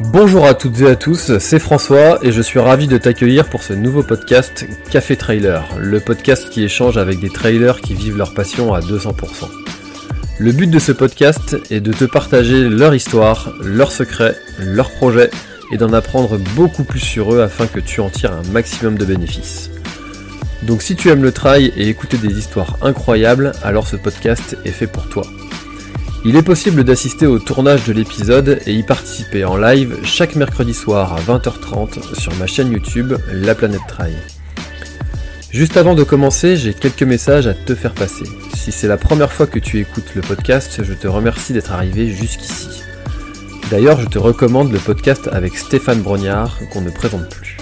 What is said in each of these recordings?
Bonjour à toutes et à tous, c'est François et je suis ravi de t'accueillir pour ce nouveau podcast Café Trailer, le podcast qui échange avec des trailers qui vivent leur passion à 200%. Le but de ce podcast est de te partager leur histoire, leurs secrets, leurs projets et d'en apprendre beaucoup plus sur eux afin que tu en tires un maximum de bénéfices. Donc si tu aimes le trail et écouter des histoires incroyables, alors ce podcast est fait pour toi. Il est possible d'assister au tournage de l'épisode et y participer en live chaque mercredi soir à 20h30 sur ma chaîne YouTube La Planète Trail. Juste avant de commencer, j'ai quelques messages à te faire passer. Si c'est la première fois que tu écoutes le podcast, je te remercie d'être arrivé jusqu'ici. D'ailleurs, je te recommande le podcast avec Stéphane Brognard qu'on ne présente plus.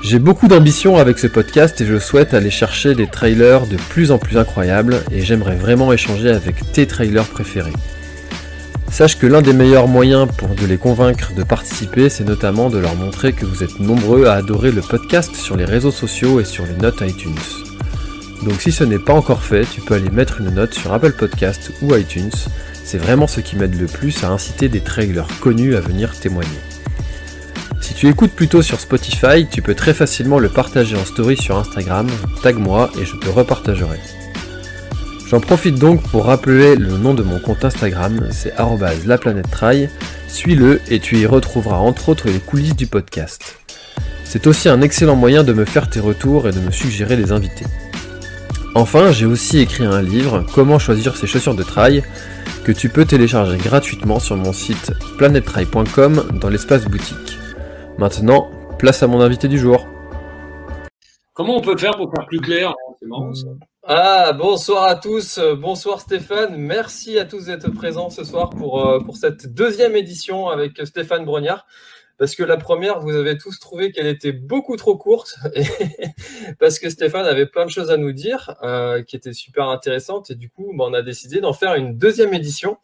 J'ai beaucoup d'ambition avec ce podcast et je souhaite aller chercher des trailers de plus en plus incroyables et j'aimerais vraiment échanger avec tes trailers préférés. Sache que l'un des meilleurs moyens pour de les convaincre de participer, c'est notamment de leur montrer que vous êtes nombreux à adorer le podcast sur les réseaux sociaux et sur les notes iTunes. Donc si ce n'est pas encore fait, tu peux aller mettre une note sur Apple Podcast ou iTunes, c'est vraiment ce qui m'aide le plus à inciter des trailers connus à venir témoigner. Si tu écoutes plutôt sur Spotify, tu peux très facilement le partager en story sur Instagram, tag-moi et je te repartagerai. J'en profite donc pour rappeler le nom de mon compte Instagram, c'est @laplanètetrai. Suis-le et tu y retrouveras entre autres les coulisses du podcast. C'est aussi un excellent moyen de me faire tes retours et de me suggérer les invités. Enfin, j'ai aussi écrit un livre, Comment choisir ses chaussures de trail, que tu peux télécharger gratuitement sur mon site planettrail.com dans l'espace boutique. Maintenant, place à mon invité du jour. Comment on peut faire pour faire plus clair C'est marrant ça. Ah, bonsoir à tous, bonsoir Stéphane, merci à tous d'être présents ce soir pour, euh, pour cette deuxième édition avec Stéphane Brognard. Parce que la première, vous avez tous trouvé qu'elle était beaucoup trop courte, et parce que Stéphane avait plein de choses à nous dire, euh, qui étaient super intéressantes, et du coup, bah, on a décidé d'en faire une deuxième édition.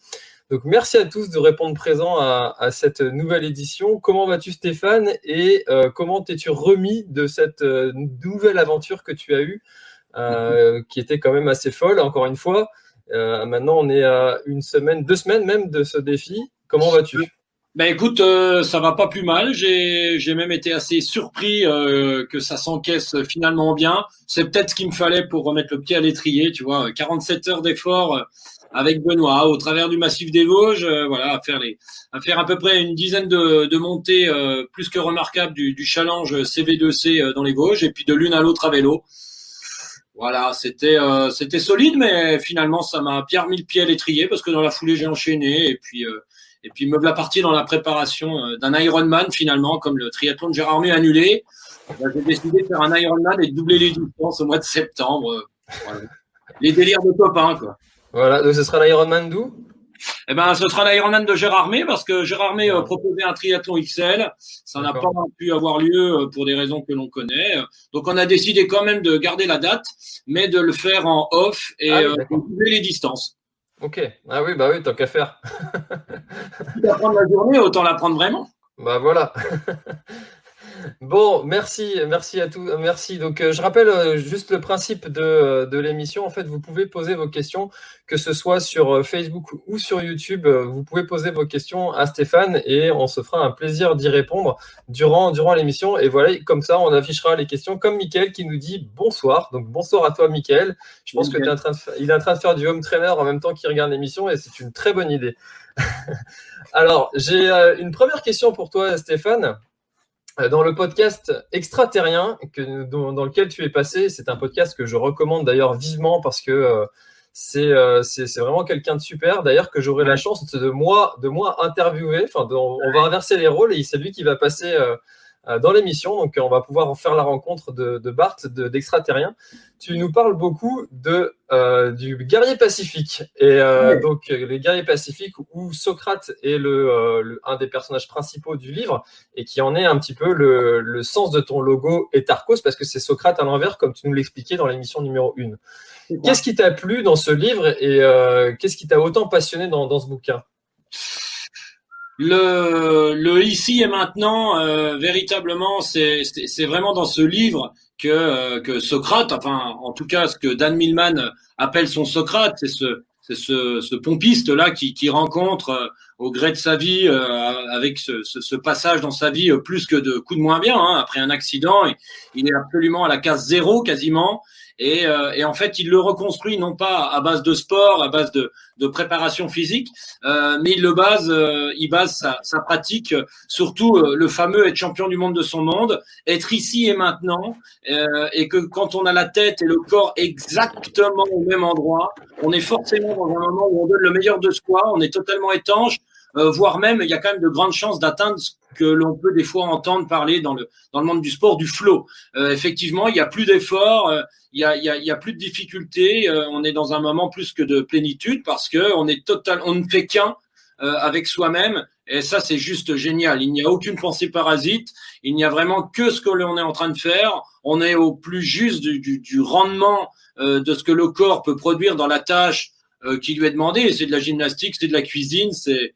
Donc merci à tous de répondre présent à, à cette nouvelle édition. Comment vas-tu Stéphane? Et euh, comment t'es-tu remis de cette euh, nouvelle aventure que tu as eue, euh, qui était quand même assez folle, encore une fois? Maintenant on est à une semaine, deux semaines même de ce défi. Comment vas-tu? Ben écoute, euh, ça va pas plus mal. J'ai même été assez surpris euh, que ça s'encaisse finalement bien. C'est peut-être ce qu'il me fallait pour remettre le pied à l'étrier, tu vois. 47 heures d'effort avec Benoît au travers du massif des Vosges, euh, voilà, à faire les, à faire à peu près une dizaine de, montées euh, plus que remarquables du, challenge CV2C euh, dans les Vosges et puis de l'une à l'autre à vélo. Voilà, c'était c'était solide, mais finalement ça m'a bien remis le pied à l'étrier parce que dans la foulée j'ai enchaîné et puis et puis me voilà parti dans la préparation d'un Ironman finalement, comme le triathlon de Gérardmer annulé. Ben, j'ai décidé de faire un Ironman et de doubler les distances au mois de septembre. Les délires de copains quoi. Voilà, donc ce sera l'Ironman d'où? Eh ben, ce sera l'Ironman de Gérardmer parce que Gérardmer euh, proposait un triathlon XL. Ça n'a pas pu avoir lieu euh, pour des raisons que l'on connaît. Donc, on a décidé quand même de garder la date, mais de le faire en off et Ah euh, de les distances. Ok, ah oui, bah oui, tant qu'à faire. Quitte à prendre la journée, autant la prendre vraiment. Bah voilà. Bon, merci, merci à tous. Merci. Donc, euh, je rappelle euh, juste le principe de, euh, de l'émission. En fait, vous pouvez poser vos questions, que ce soit sur Facebook ou sur YouTube. Vous pouvez poser vos questions à Stéphane et on se fera un plaisir d'y répondre durant, durant l'émission. Et voilà, comme ça, on affichera les questions comme Mickaël qui nous dit bonsoir. Donc, bonsoir à toi, Mickaël. Je pense que Nickel. tu es en train de fa- il est en train de faire du home trainer en même temps qu'il regarde l'émission et c'est une très bonne idée. Alors, j'ai euh, une première question pour toi, Stéphane. Euh, Dans le podcast Extraterrien, que, dont- dans lequel tu es passé, c'est un podcast que je recommande d'ailleurs vivement parce que euh, C'est c'est vraiment quelqu'un de super. D'ailleurs, que j'aurai la chance de moi, de moi interviewer. Enfin, on, va inverser les rôles et c'est lui qui va passer euh, dans l'émission. Donc, on va pouvoir faire la rencontre de, de Bart, d'extraterrien. tu nous parles beaucoup de, euh, du guerrier pacifique. Et euh, donc, les guerriers pacifiques où Socrate est le, un des personnages principaux du livre et qui en est un petit peu le, le sens de ton logo et Tarkos parce que c'est Socrate à l'envers, comme tu nous l'expliquais dans l'émission numéro 1. Qu'est-ce qui t'a plu dans ce livre et qu'est-ce qui t'a autant passionné dans, dans ce bouquin? Le, le ici et maintenant, euh, véritablement, c'est vraiment dans ce livre que, euh, que Socrate, enfin, en tout cas, ce que Dan Millman appelle son Socrate, c'est ce, ce, ce pompiste-là qui, qui rencontre euh, au gré de sa vie, avec ce, ce, ce, passage dans sa vie plus que de coups de moins bien, hein, après un accident, il est absolument à la case zéro quasiment, et, euh, et, en fait, il le reconstruit non pas à base de sport, à base de, de préparation physique, euh, mais il le base, euh, il base sa, sa pratique surtout euh, le fameux être champion du monde de son monde, être ici et maintenant, et que quand on a la tête et le corps exactement au même endroit, on est forcément dans un moment où on donne le meilleur de soi, on est totalement étanche, euh, voire même il y a quand même de grandes chances d'atteindre que l'on peut des fois entendre parler dans le dans le monde du sport du flow. Euh, effectivement, il y a plus d'efforts, euh, il y a, a, a plus de difficultés, on est dans un moment plus que de plénitude parce que on est total, on ne fait qu'un avec soi-même. Et ça, c'est juste génial. Il n'y a aucune pensée parasite. Il n'y a vraiment que ce que l'on est en train de faire. On est au plus juste du, du, du rendement de ce que le corps peut produire dans la tâche qui lui est demandée. C'est de la gymnastique, c'est de la cuisine, c'est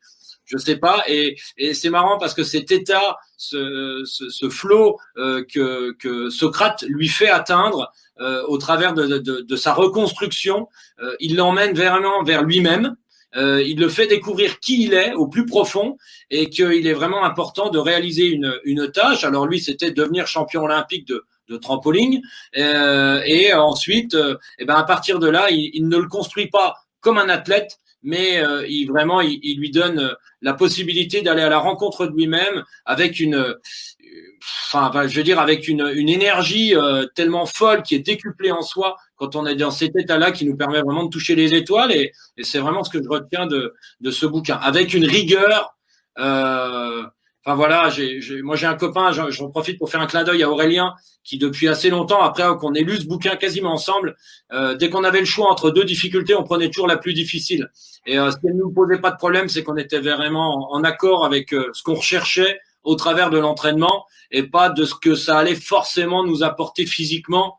je sais pas. Et, et c'est marrant parce que cet état, ce, ce, ce flow euh, que, que Socrate lui fait atteindre euh, au travers de, de, de sa reconstruction, euh, il l'emmène vraiment vers lui-même. Euh, il le fait découvrir qui il est au plus profond et qu'il est vraiment important de réaliser une, une tâche. Alors lui, c'était devenir champion olympique de, de trampoline. Euh, et ensuite, et eh ben à partir de là, il, il, ne le construit pas comme un athlète, mais euh, il vraiment il, il, lui donne euh, la possibilité d'aller à la rencontre de lui-même avec une euh, enfin je veux dire avec une, une énergie euh, tellement folle qui est décuplée en soi quand on est dans cet état-là qui nous permet vraiment de toucher les étoiles. Et, et c'est vraiment ce que je retiens de, de ce bouquin. Avec une rigueur euh, Enfin voilà, j'ai, moi j'ai un copain, j'en, profite pour faire un clin d'œil à Aurélien, qui depuis assez longtemps, après qu'on ait lu ce bouquin quasiment ensemble, euh, dès qu'on avait le choix entre deux difficultés, on prenait toujours la plus difficile. Et euh, ce qui ne nous posait pas de problème, c'est qu'on était vraiment en, accord avec euh, ce qu'on recherchait au travers de l'entraînement et pas de ce que ça allait forcément nous apporter physiquement.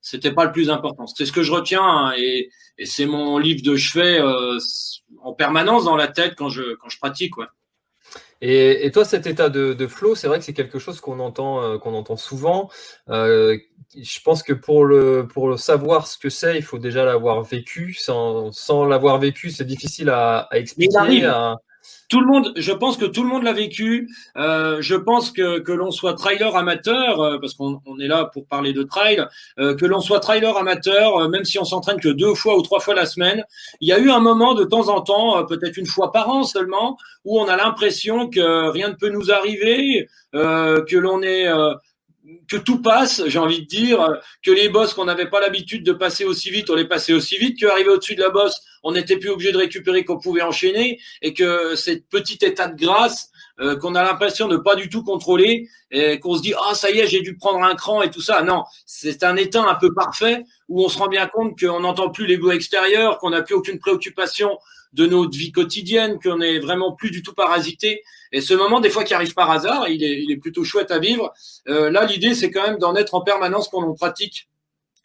C'était pas le plus important. C'est ce que je retiens hein, et, c'est mon livre de chevet euh, en permanence dans la tête quand je quand je pratique. Ouais. Et, et, toi, cet état de, de flow, c'est vrai que c'est quelque chose qu'on entend, euh, qu'on entend souvent. Euh, je pense que pour le, pour le savoir ce que c'est, il faut déjà l'avoir vécu. Sans, sans l'avoir vécu, c'est difficile à, à expliquer. À, tout le monde, je pense que tout le monde l'a vécu. Euh, je pense que que l'on soit trailer amateur, euh, parce qu'on on est là pour parler de trail, euh, que l'on soit trailer amateur, même si on s'entraîne que deux fois ou trois fois la semaine, il y a eu un moment de temps en temps, peut-être une fois par an seulement, où on a l'impression que rien ne peut nous arriver, que l'on est que tout passe, j'ai envie de dire, que les bosses qu'on n'avait pas l'habitude de passer aussi vite, on les passait aussi vite, qu'arriver au-dessus de la bosse, on n'était plus obligé de récupérer, qu'on pouvait enchaîner, et que cette petite état de grâce euh, qu'on a l'impression de pas du tout contrôler, et qu'on se dit ah ça y est j'ai dû prendre un cran et tout ça. Non, c'est un état un peu parfait où on se rend bien compte qu'on n'entend plus l'ego extérieur, qu'on n'a plus aucune préoccupation de notre vie quotidienne, qu'on est vraiment plus du tout parasité. Et ce moment, des fois, qui arrive par hasard, il est, il est plutôt chouette à vivre. Euh, là, l'idée, c'est quand même d'en être en permanence quand on pratique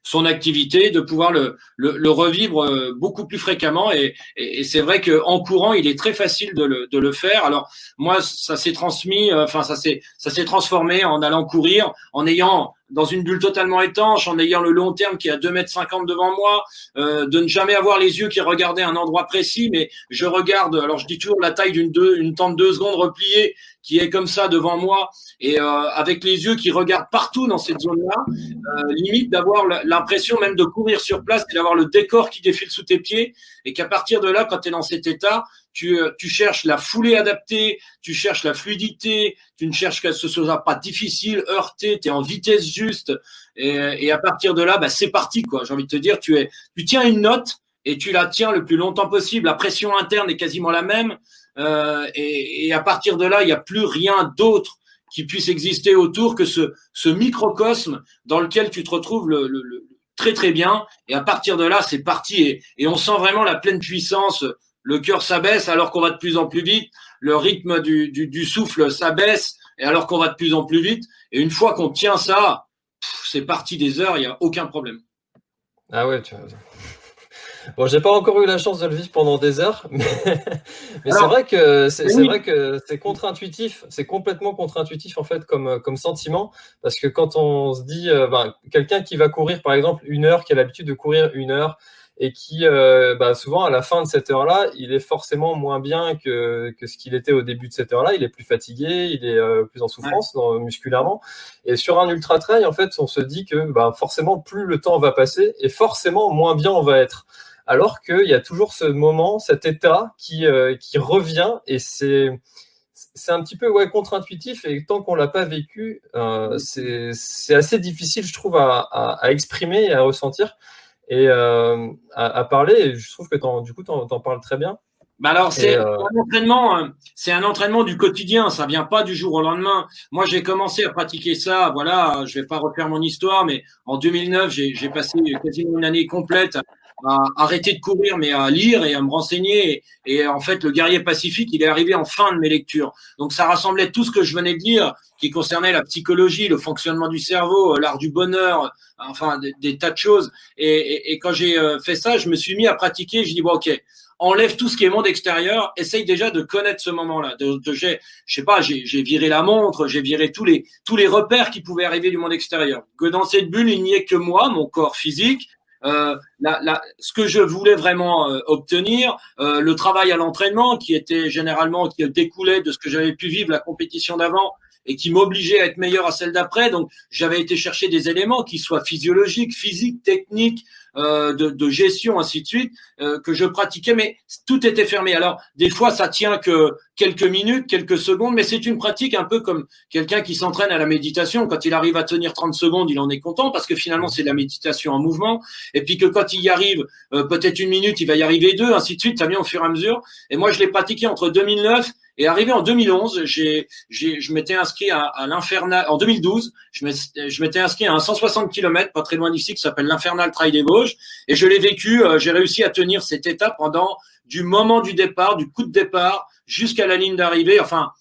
son activité, de pouvoir le, le, le revivre euh, beaucoup plus fréquemment. Et, et, c'est vrai qu'en courant, il est très facile de le, de le faire. Alors moi, ça s'est transmis, euh, enfin ça s'est ça s'est transformé en allant courir, en ayant dans une bulle totalement étanche, en ayant le long terme qui est à 2 mètres 50 devant moi, euh, de ne jamais avoir les yeux qui regardaient un endroit précis, mais je regarde, alors je dis toujours la taille d'une une tente deux secondes repliée qui est comme ça devant moi et euh, avec les yeux qui regardent partout dans cette zone-là, euh, limite d'avoir l'impression même de courir sur place et d'avoir le décor qui défile sous tes pieds et qu'à partir de là, quand tu es dans cet état, tu, euh, tu cherches la foulée adaptée, tu cherches la fluidité, tu ne cherches qu'à ce soit pas difficile, heurté, tu es en vitesse juste et, et, à partir de là, bah, c'est parti quoi. J'ai envie de te dire, tu es, tu tiens une note et tu la tiens le plus longtemps possible. La pression interne est quasiment la même. Euh, et, et, à partir de là, il n'y a plus rien d'autre qui puisse exister autour que ce, ce microcosme dans lequel tu te retrouves le, le, le très très bien. Et à partir de là, c'est parti. Et, et, on sent vraiment la pleine puissance. Le cœur s'abaisse alors qu'on va de plus en plus vite. Le rythme du, du, du souffle s'abaisse et alors qu'on va de plus en plus vite. Et une fois qu'on tient ça, c'est parti des heures, il n'y a aucun problème. Ah ouais, tu as Bon, j'ai pas encore eu la chance de le vivre pendant des heures, mais, mais c'est vrai que c'est vrai que c'est contre-intuitif, c'est complètement contre-intuitif en fait comme comme sentiment, parce que quand on se dit, euh, ben, quelqu'un qui va courir par exemple une heure, qui a l'habitude de courir une heure, et qui, euh, bah, souvent, à la fin de cette heure-là, il est forcément moins bien que, que ce qu'il était au début de cette heure-là. Il est plus fatigué, il est euh, plus en souffrance musculairement. Et sur un ultra-trail, en fait, on se dit que bah, forcément, plus le temps va passer et forcément, moins bien on va être. Alors qu'il y a toujours ce moment, cet état qui, euh, qui revient et c'est c'est un petit peu ouais, contre-intuitif et tant qu'on l'a pas vécu, euh, c'est assez difficile, je trouve, à, à, à, exprimer et à ressentir et euh, à, à, parler. Et je trouve que du coup, tu en, parles très bien. Bah alors c'est euh... un entraînement, hein. c'est un entraînement du quotidien. Ça vient pas du jour au lendemain. Moi, j'ai commencé à pratiquer ça. Voilà, je vais pas refaire mon histoire, mais en 2009, j'ai passé quasiment une année complète à arrêter de courir, mais à lire et à me renseigner. Et, en fait, le guerrier pacifique, il est arrivé en fin de mes lectures. Donc, ça rassemblait tout ce que je venais de lire, qui concernait la psychologie, le fonctionnement du cerveau, l'art du bonheur, enfin, des, tas de choses. Et, quand j'ai euh, fait ça, je me suis mis à pratiquer. Je dis, bon, ok, enlève tout ce qui est monde extérieur, essaye déjà de connaître ce moment-là. De, de je sais pas, j'ai viré la montre, j'ai viré tous les tous les repères qui pouvaient arriver du monde extérieur. Que dans cette bulle, il n'y ait que moi, mon corps physique, euh, la, la, ce que je voulais vraiment euh, obtenir, euh, le travail à l'entraînement qui était généralement qui découlait de ce que j'avais pu vivre la compétition d'avant et qui m'obligeait à être meilleur à celle d'après. Donc j'avais été chercher des éléments qui soient physiologiques, physiques, techniques, euh, de, de, gestion, ainsi de suite, euh, que je pratiquais, mais tout était fermé. Alors, des fois, ça tient que quelques minutes, quelques secondes, mais c'est une pratique un peu comme quelqu'un qui s'entraîne à la méditation. Quand il arrive à tenir 30 secondes, il en est content parce que finalement, c'est la méditation en mouvement. Et puis que quand il y arrive, euh, peut-être une minute, il va y arriver deux, ainsi de suite, ça vient au fur et à mesure. Et moi, je l'ai pratiqué entre 2009 et arrivé en 2011, j'ai, j'ai, je m'étais inscrit à, à l'Infernal, en 2012, je m'étais inscrit à un 160 km, pas très loin d'ici, qui s'appelle l'Infernal Trail des Vosges, et je l'ai vécu, euh, j'ai réussi à tenir cette étape pendant du moment du départ, du coup de départ, jusqu'à la ligne d'arrivée, enfin,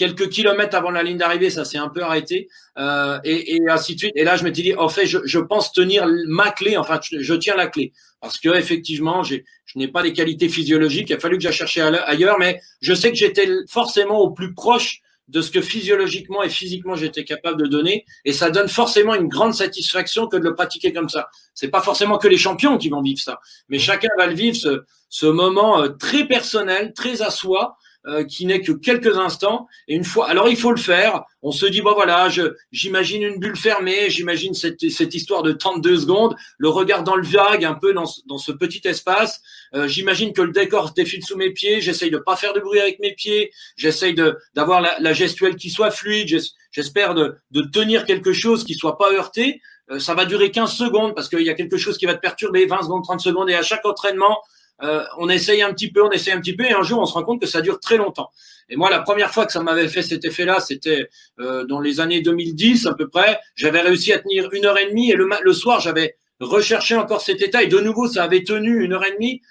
quelques kilomètres avant la ligne d'arrivée, ça s'est un peu arrêté, euh, et, ainsi de suite. Et là, je m'étais dit, en fait, je, pense tenir ma clé, enfin, je, tiens la clé, parce que effectivement, je n'ai pas les qualités physiologiques. Il a fallu que j'aille chercher ailleurs, mais je sais que j'étais forcément au plus proche de ce que physiologiquement et physiquement j'étais capable de donner, et ça donne forcément une grande satisfaction que de le pratiquer comme ça. C'est pas forcément que les champions qui vont vivre ça, mais chacun va le vivre ce, ce moment euh, très personnel, très à soi, euh, qui n'est que quelques instants. Et une fois, alors il faut le faire. On se dit bon voilà, j'imagine une bulle fermée, j'imagine cette, cette histoire de 32 secondes, le regard dans le vague, un peu dans, dans ce petit espace. Euh, j'imagine que le décor défile sous mes pieds. J'essaye de pas faire de bruit avec mes pieds. J'essaye de d'avoir la, la, gestuelle qui soit fluide. J'espère de, de tenir quelque chose qui soit pas heurté. Euh, ça va durer 15 secondes parce qu'il y a quelque chose qui va te perturber, 20 secondes, 30 secondes. Et à chaque entraînement, euh, on essaye un petit peu, on essaye un petit peu, et un jour on se rend compte que ça dure très longtemps. Et moi, la première fois que ça m'avait fait cet effet-là, c'était euh, dans les années 2010 à peu près. J'avais réussi à tenir une heure et demie, et le, le soir, j'avais recherché encore cet état, et de nouveau, ça avait tenu une heure et demie.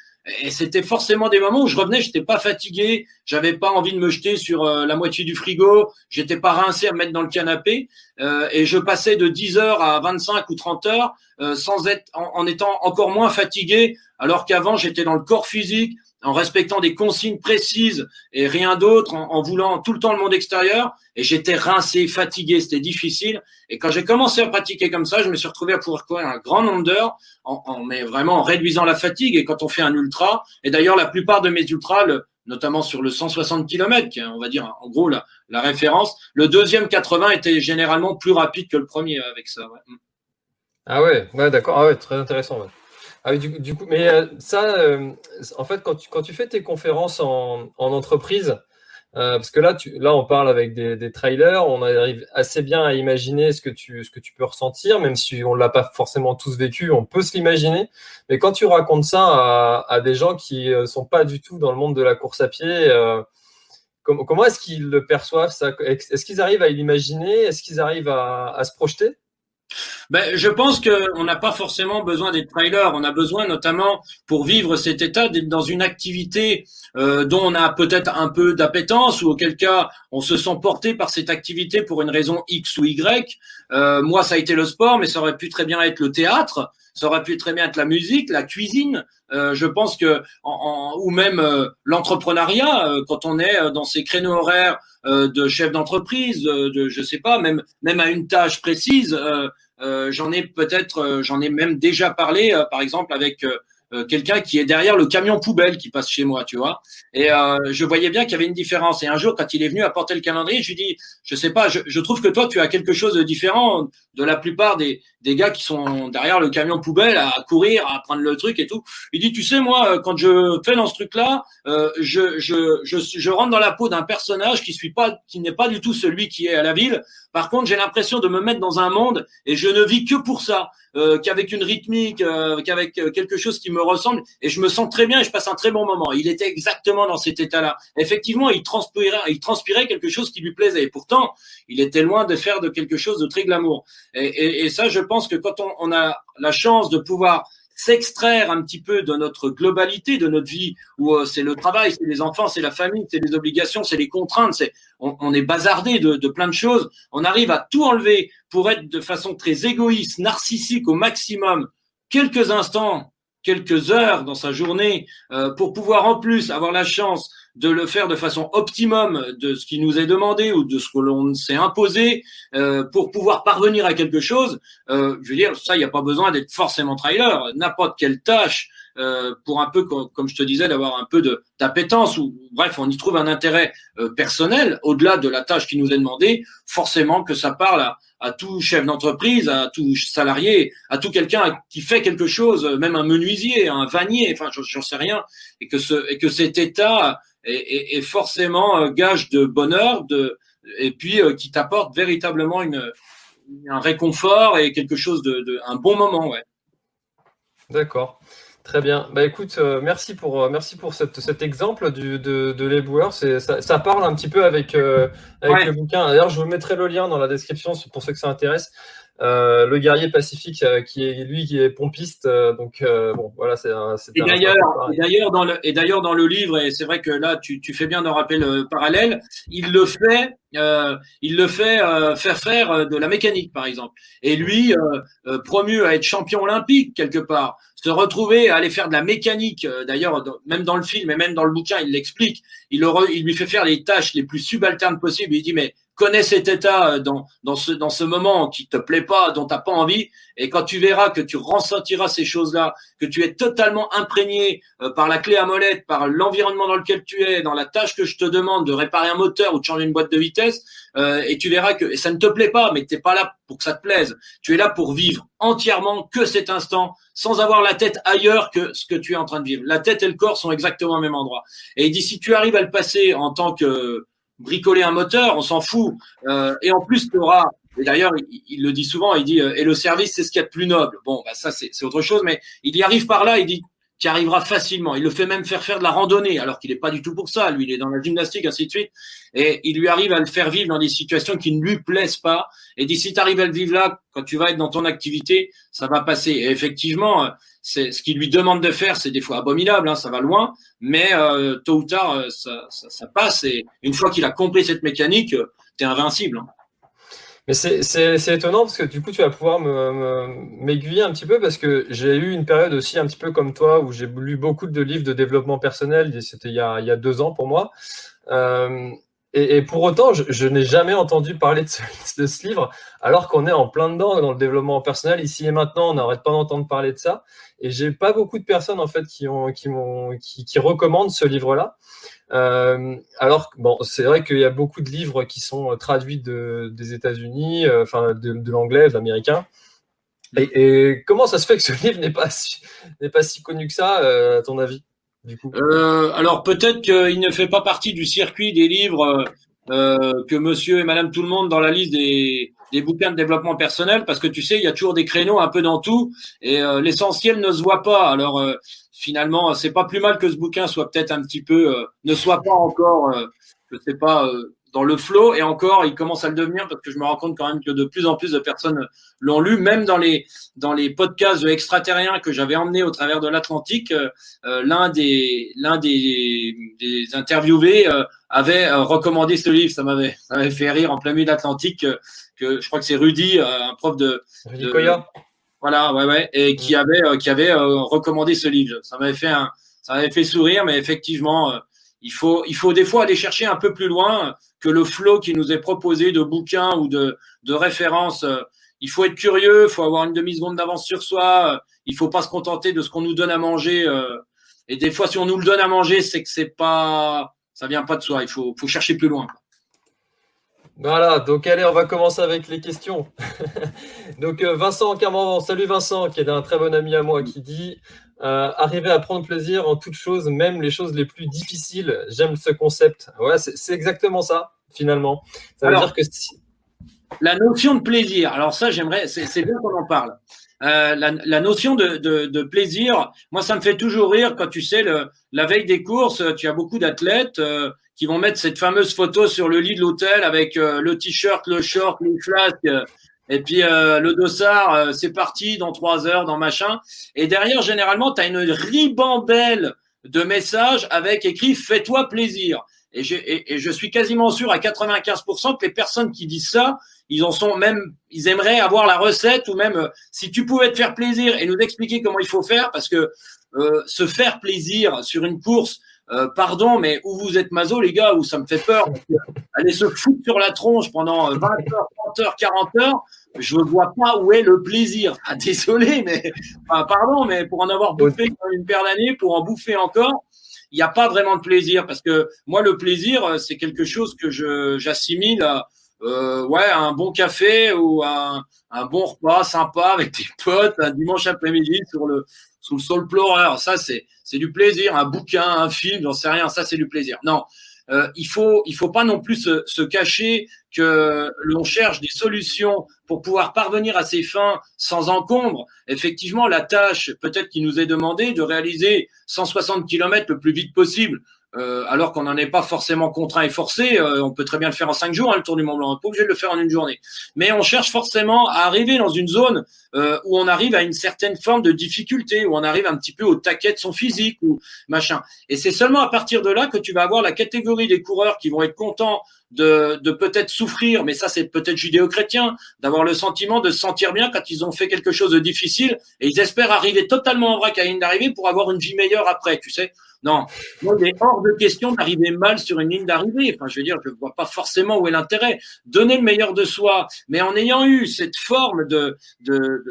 Et c'était forcément des moments où je revenais, j'étais pas fatigué, j'avais pas envie de me jeter sur euh, la moitié du frigo, j'étais pas rincé à me mettre dans le canapé, euh, et je passais de 10 heures à 25 ou 30 heures euh, sans être, en, en, étant encore moins fatigué, alors qu'avant j'étais dans le corps physique, en respectant des consignes précises et rien d'autre, en, en, voulant tout le temps le monde extérieur. Et j'étais rincé, fatigué, c'était difficile. Et quand j'ai commencé à pratiquer comme ça, je me suis retrouvé à pouvoir courir un grand nombre d'heures, en, en, mais vraiment en réduisant la fatigue. Et quand on fait un ultra, et d'ailleurs la plupart de mes ultras, le, notamment sur le 160 km, qui on va dire en gros la, référence, le deuxième 80 était généralement plus rapide que le premier avec ça. Ouais. Ah ouais, d'accord, ah très intéressant. Ah, du, coup, mais euh, ça, euh, en fait, quand tu, fais tes conférences en, en entreprise, parce que là, tu, là, on parle avec des, trailers, on arrive assez bien à imaginer ce que tu, ce que tu peux ressentir, même si on l'a pas forcément tous vécu, on peut se l'imaginer. Mais quand tu racontes ça à, à, des gens qui sont pas du tout dans le monde de la course à pied, comment, comment est-ce qu'ils le perçoivent Est-ce qu'ils arrivent à l'imaginer? Est-ce qu'ils arrivent à se projeter? Ben, je pense qu'on n'a pas forcément besoin d'être trailer. On a besoin notamment pour vivre cet état d'être dans une activité euh, dont on a peut-être un peu d'appétence ou auquel cas on se sent porté par cette activité pour une raison X ou Y. Euh, moi, ça a été le sport, mais ça aurait pu très bien être le théâtre, ça aurait pu très bien être la musique, la cuisine. Euh, je pense que en, ou même euh, l'entrepreneuriat euh, quand on est dans ces créneaux horaires de chef d'entreprise, de je sais pas, même même à une tâche précise. j'en ai peut-être, j'en ai même déjà parlé, par exemple avec euh, quelqu'un qui est derrière le camion poubelle qui passe chez moi, tu vois. Et euh, je voyais bien qu'il y avait une différence. Et un jour, quand il est venu apporter le calendrier, je lui dis, je sais pas, je, je, trouve que toi, tu as quelque chose de différent de la plupart des, des gars qui sont derrière le camion poubelle à courir, à prendre le truc et tout. Il dit, tu sais, moi, euh, quand je fais dans ce truc-là, euh, je, je, je, je, rentre dans la peau d'un personnage qui suis pas, qui n'est pas du tout celui qui est à la ville. Par contre, j'ai l'impression de me mettre dans un monde et je ne vis que pour ça, euh, qu'avec une rythmique, euh, qu'avec euh, quelque chose qui me ressemble et je me sens très bien et je passe un très bon moment. Il était exactement dans cet état-là. Effectivement, il transpirait, il transpirait quelque chose qui lui plaisait et pourtant, il était loin de faire de quelque chose de très glamour. Et, et, et ça, je pense que quand on, on a la chance de pouvoir s'extraire un petit peu de notre globalité, de notre vie, où euh, c'est le travail, c'est les enfants, c'est la famille, c'est les obligations, c'est les contraintes, c'est on, on, est bazardé de, de, plein de choses. On arrive à tout enlever pour être de façon très égoïste, narcissique au maximum, quelques instants, quelques heures dans sa journée, euh, pour pouvoir en plus avoir la chance de le faire de façon optimum de ce qui nous est demandé ou de ce que l'on s'est imposé euh, pour pouvoir parvenir à quelque chose, euh, je veux dire, ça, il n'y a pas besoin d'être forcément trailer. N'importe quelle tâche, euh, pour un peu, comme, je te disais, d'avoir un peu d'appétence ou bref, on y trouve un intérêt euh, personnel au-delà de la tâche qui nous est demandée, forcément que ça parle à, à tout chef d'entreprise, à tout salarié, à tout quelqu'un qui fait quelque chose, même un menuisier, un vanier, enfin, j'en sais rien, et que ce et que cet état est, forcément euh, gage de bonheur, de, et puis euh, qui t'apporte véritablement une, un réconfort et quelque chose de, de un bon moment, ouais. D'accord. Très bien. Bah écoute, euh, merci pour merci pour cette, cet exemple du, de, de l'éboueur. Ça, ça, parle un petit peu avec, avec le bouquin. D'ailleurs, je vous mettrai le lien dans la description pour ceux que ça intéresse. Euh, le guerrier pacifique euh, qui est lui qui est pompiste euh, donc bon voilà c'est et d'ailleurs d'ailleurs dans le et d'ailleurs dans le livre et c'est vrai que là tu, tu fais bien de rappeler le parallèle il le fait il le fait faire faire de la mécanique par exemple. Et lui promu à être champion olympique quelque part. Se retrouver à aller faire de la mécanique d'ailleurs même dans le film et même dans le bouquin il l'explique. Il, il lui fait faire les tâches les plus subalternes possibles. Il dit mais connais cet état euh, dans, dans, ce, dans ce moment qui te plaît pas, dont tu n'as pas envie, et quand tu verras que tu ressentiras ces choses-là, que tu es totalement imprégné euh, par la clé à molette, par l'environnement dans lequel tu es, dans la tâche que je te demande de réparer un moteur ou de changer une boîte de vitesse, euh, et tu verras que ça ne te plaît pas, mais t'es pas là pour que ça te plaise. Tu es là pour vivre entièrement que cet instant, sans avoir la tête ailleurs que ce que tu es en train de vivre. La tête et le corps sont exactement au même endroit. Et d'ici tu arrives à le passer en tant que bricoler un moteur, on s'en fout. Euh, et en plus, tu auras, et d'ailleurs, il, le dit souvent, il dit, euh, et le service, c'est ce qu'il y a de plus noble. Bon, bah, ça, c'est autre chose, mais il y arrive par là, il dit, tu y arriveras facilement. Il le fait même faire faire de la randonnée, alors qu'il n'est pas du tout pour ça. Lui, il est dans la gymnastique, ainsi de suite. Et il lui arrive à le faire vivre dans des situations qui ne lui plaisent pas. Et d'ici, tu arrives à le vivre là, quand tu vas être dans ton activité, ça va passer. Et effectivement, c'est ce qu'il lui demande de faire, c'est des fois abominable, hein, ça va loin, mais euh, tôt ou tard, euh, ça, passe. Et une fois qu'il a compris cette mécanique, euh, tu es invincible. Hein. Mais c'est étonnant parce que du coup, tu vas pouvoir m'aiguiller un petit peu parce que j'ai eu une période aussi un petit peu comme toi où j'ai lu beaucoup de livres de développement personnel. C'était il, y a, il y a deux ans pour moi. Euh, et, pour autant, je, n'ai jamais entendu parler de ce, livre, alors qu'on est en plein dedans dans le développement personnel. Ici et maintenant, on n'arrête pas d'entendre parler de ça. Et j'ai pas beaucoup de personnes en fait qui ont, qui, qui, recommandent ce livre-là. Euh, alors, bon, c'est vrai qu'il y a beaucoup de livres qui sont traduits de, des États-Unis, euh, enfin de, l'anglais, de l'américain. Et, comment ça se fait que ce livre n'est pas, n'est pas si connu que ça, euh, à ton avis euh, Alors peut-être qu'il ne fait pas partie du circuit des livres euh, que monsieur et madame tout le monde dans la liste des, des bouquins de développement personnel, parce que tu sais, il y a toujours des créneaux un peu dans tout, et euh, l'essentiel ne se voit pas. Alors finalement, c'est pas plus mal que ce bouquin soit peut-être un petit peu, ne soit pas encore, je sais pas dans le flow et encore il commence à le devenir parce que je me rends compte quand même que de plus en plus de personnes l'ont lu. Même dans les dans les podcasts extraterriens que j'avais emmenés au travers de l'Atlantique euh, euh, l'un des l'un des, des interviewés euh, avait recommandé ce livre. Ça m'avait ça m'avait fait rire en plein milieu de l'Atlantique que je crois que c'est Rudy un prof de, Rudy de voilà ouais ouais et qui avait qui avait recommandé ce livre ça m'avait fait un ça m'avait fait sourire mais effectivement il faut, il faut des fois aller chercher un peu plus loin que le flot qui nous est proposé de bouquins ou de, de références. Il faut être curieux, il faut avoir une demi-seconde d'avance sur soi. Il faut pas se contenter de ce qu'on nous donne à manger. Euh. Et des fois, si on nous le donne à manger, c'est que c'est pas, ça vient pas de soi. Il faut, faut chercher plus loin. Voilà, donc allez, on va commencer avec les questions. donc euh, Vincent Carman, salut Vincent, qui est un très bon ami à moi, qui dit euh, arriver à prendre plaisir en toutes choses, même les choses les plus difficiles. J'aime ce concept. Ouais, c'est exactement ça, finalement. Ça veut dire que la notion de plaisir. Alors ça, j'aimerais, c'est bien qu'on en parle. Euh, la, la, notion de, de, de, plaisir, moi, ça me fait toujours rire quand tu sais, le, la veille des courses, tu as beaucoup d'athlètes euh, qui vont mettre cette fameuse photo sur le lit de l'hôtel avec euh, le t-shirt, le short, les flasques et puis euh, le dossard, euh, c'est parti dans trois heures, dans machin. Et derrière, généralement, tu as une ribambelle de messages avec écrit Fais-toi plaisir. Et, et, je suis quasiment sûr à 95% que les personnes qui disent ça, ils en sont même, ils aimeraient avoir la recette ou même euh, si tu pouvais te faire plaisir et nous expliquer comment il faut faire, parce que se faire plaisir sur une course, pardon, mais où vous êtes mazo, les gars, où ça me fait peur. Aller se foutre sur la tronche pendant 20 heures, 30 heures, 40 heures, je ne vois pas où est le plaisir. Ah, désolé, mais pardon, mais pour en avoir bouffé une paire d'années, pour en bouffer encore, il n'y a pas vraiment de plaisir parce que moi, le plaisir, c'est quelque chose que je j'assimile à euh, ouais, un bon café ou un, un bon repas sympa avec tes potes un dimanche après-midi sur le sous le sol pleureur. Ça, c'est c'est du plaisir. Un bouquin, un film, j'en sais rien. Ça, c'est du plaisir. Non, euh, il faut il faut pas non plus se, se cacher que l'on cherche des solutions pour pouvoir parvenir à ces fins sans encombre. Effectivement, la tâche peut-être qui nous est demandée de réaliser 160 km le plus vite possible euh, alors qu'on n'en est pas forcément contraint et forcé. Euh, on peut très bien le faire en cinq jours, hein, le Tour du Mont Blanc. On n'est pas obligé de le faire en une journée. Mais on cherche forcément à arriver dans une zone euh, où on arrive à une certaine forme de difficulté, où on arrive un petit peu au taquet de son physique ou machin. Et c'est seulement à partir de là que tu vas avoir la catégorie des coureurs qui vont être contents de, peut-être souffrir, mais ça c'est peut-être judéo-chrétien, d'avoir le sentiment de se sentir bien quand ils ont fait quelque chose de difficile et ils espèrent arriver totalement en vrac à ligne d'arrivée pour avoir une vie meilleure après, tu sais. Non, moi, il est hors de question d'arriver mal sur une ligne d'arrivée. Enfin, je veux dire, je ne vois pas forcément où est l'intérêt. Donner le meilleur de soi, mais en ayant eu cette forme de, de,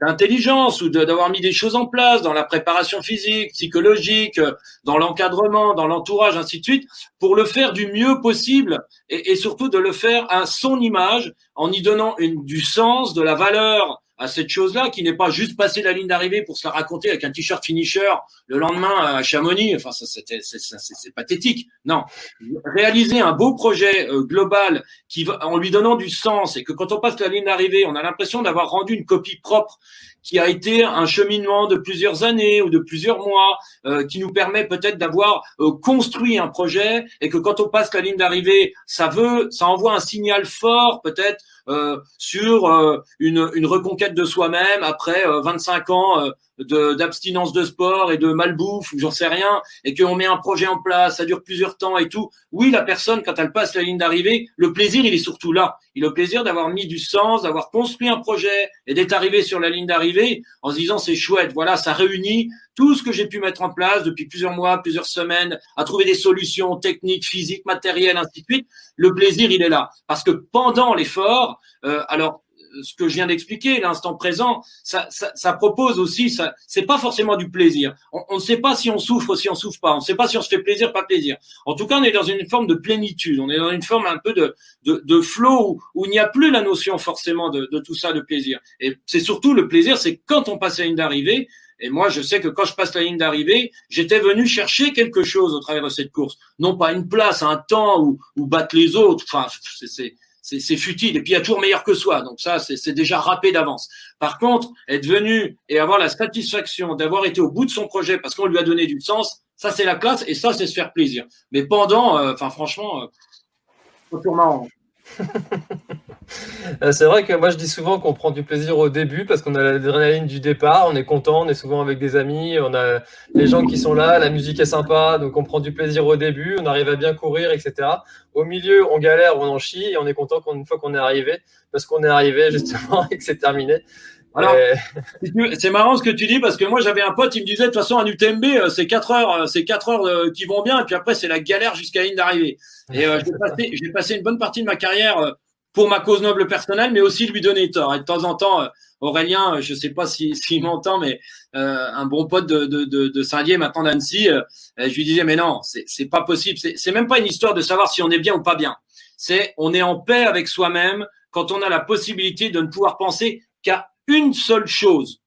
d'intelligence ou d'avoir mis des choses en place dans la préparation physique, psychologique, dans l'encadrement, dans l'entourage, ainsi de suite, pour le faire du mieux possible et, surtout de le faire à son image en y donnant du sens, de la valeur à cette chose-là, qui n'est pas juste passer la ligne d'arrivée pour se la raconter avec un t-shirt finisher le lendemain à Chamonix. Enfin, ça, c'était, c'est, pathétique. Non, réaliser un beau projet euh, global qui va, en lui donnant du sens et que quand on passe la ligne d'arrivée, on a l'impression d'avoir rendu une copie propre qui a été un cheminement de plusieurs années ou de plusieurs mois, euh, qui nous permet peut-être d'avoir euh, construit un projet et que quand on passe la ligne d'arrivée, ça veut, ça envoie un signal fort peut-être euh, sur une, reconquête de soi-même après 25 euh, ans d'abstinence de, sport et de malbouffe ou j'en sais rien, et qu'on met un projet en place, ça dure plusieurs temps et tout. Oui, la personne, quand elle passe la ligne d'arrivée, le plaisir, il est surtout là. Il a le plaisir d'avoir mis du sens, d'avoir construit un projet et d'être arrivé sur la ligne d'arrivée en se disant c'est chouette, voilà, ça réunit tout ce que j'ai pu mettre en place depuis plusieurs mois, plusieurs semaines, à trouver des solutions techniques, physiques, matérielles, ainsi de suite. Le plaisir, il est là. Parce que pendant l'effort, euh, alors ce que je viens d'expliquer, l'instant présent, ça, ça, ça, propose aussi, ça, c'est pas forcément du plaisir. On ne sait pas si on souffre ou si on souffre pas. On ne sait pas si on se fait plaisir, pas plaisir. En tout cas, on est dans une forme de plénitude. On est dans une forme un peu de, de, de flow où, où, il n'y a plus la notion forcément de, de tout ça de plaisir. Et c'est surtout le plaisir, c'est quand on passe à une d'arrivée Et moi, je sais que quand je passe la ligne d'arrivée, j'étais venu chercher quelque chose au travers de cette course. Non pas une place, un temps ou, ou battre les autres. Enfin, c'est c'est futile. Et puis, il y a toujours meilleur que soi. Donc ça, c'est déjà râpé d'avance. Par contre, être venu et avoir la satisfaction d'avoir été au bout de son projet parce qu'on lui a donné du sens, ça, c'est la classe et ça, c'est se faire plaisir. Mais pendant, euh, enfin, franchement, euh, marrant. Euh, c'est vrai que moi je dis souvent qu'on prend du plaisir au début parce qu'on a l'adrénaline du départ, on est content, on est souvent avec des amis, on a les gens qui sont là, la musique est sympa, donc on prend du plaisir au début, on arrive à bien courir, etc. Au milieu, on galère, on en chie et on est content une fois qu'on est arrivé parce qu'on est arrivé justement et que c'est terminé. Alors, c'est marrant ce que tu dis parce que moi j'avais un pote, il me disait de toute façon un UTMB euh, c'est 4 heures, euh, c'est 4 heures qui vont bien et puis après c'est la galère jusqu'à la ligne d'arrivée. Et j'ai passé, passé, une bonne partie de ma carrière pour ma cause noble personnelle, mais aussi lui donner tort. Et de temps en temps, euh, Aurélien, euh, je ne sais pas s'il si, m'entend, mais euh, un bon pote de, de, de, de Saint-Dié, maintenant d'Annecy, je lui disais, mais non, c'est pas possible. C'est même pas une histoire de savoir si on est bien ou pas bien. C'est on est en paix avec soi-même quand on a la possibilité de ne pouvoir penser qu'à une seule chose.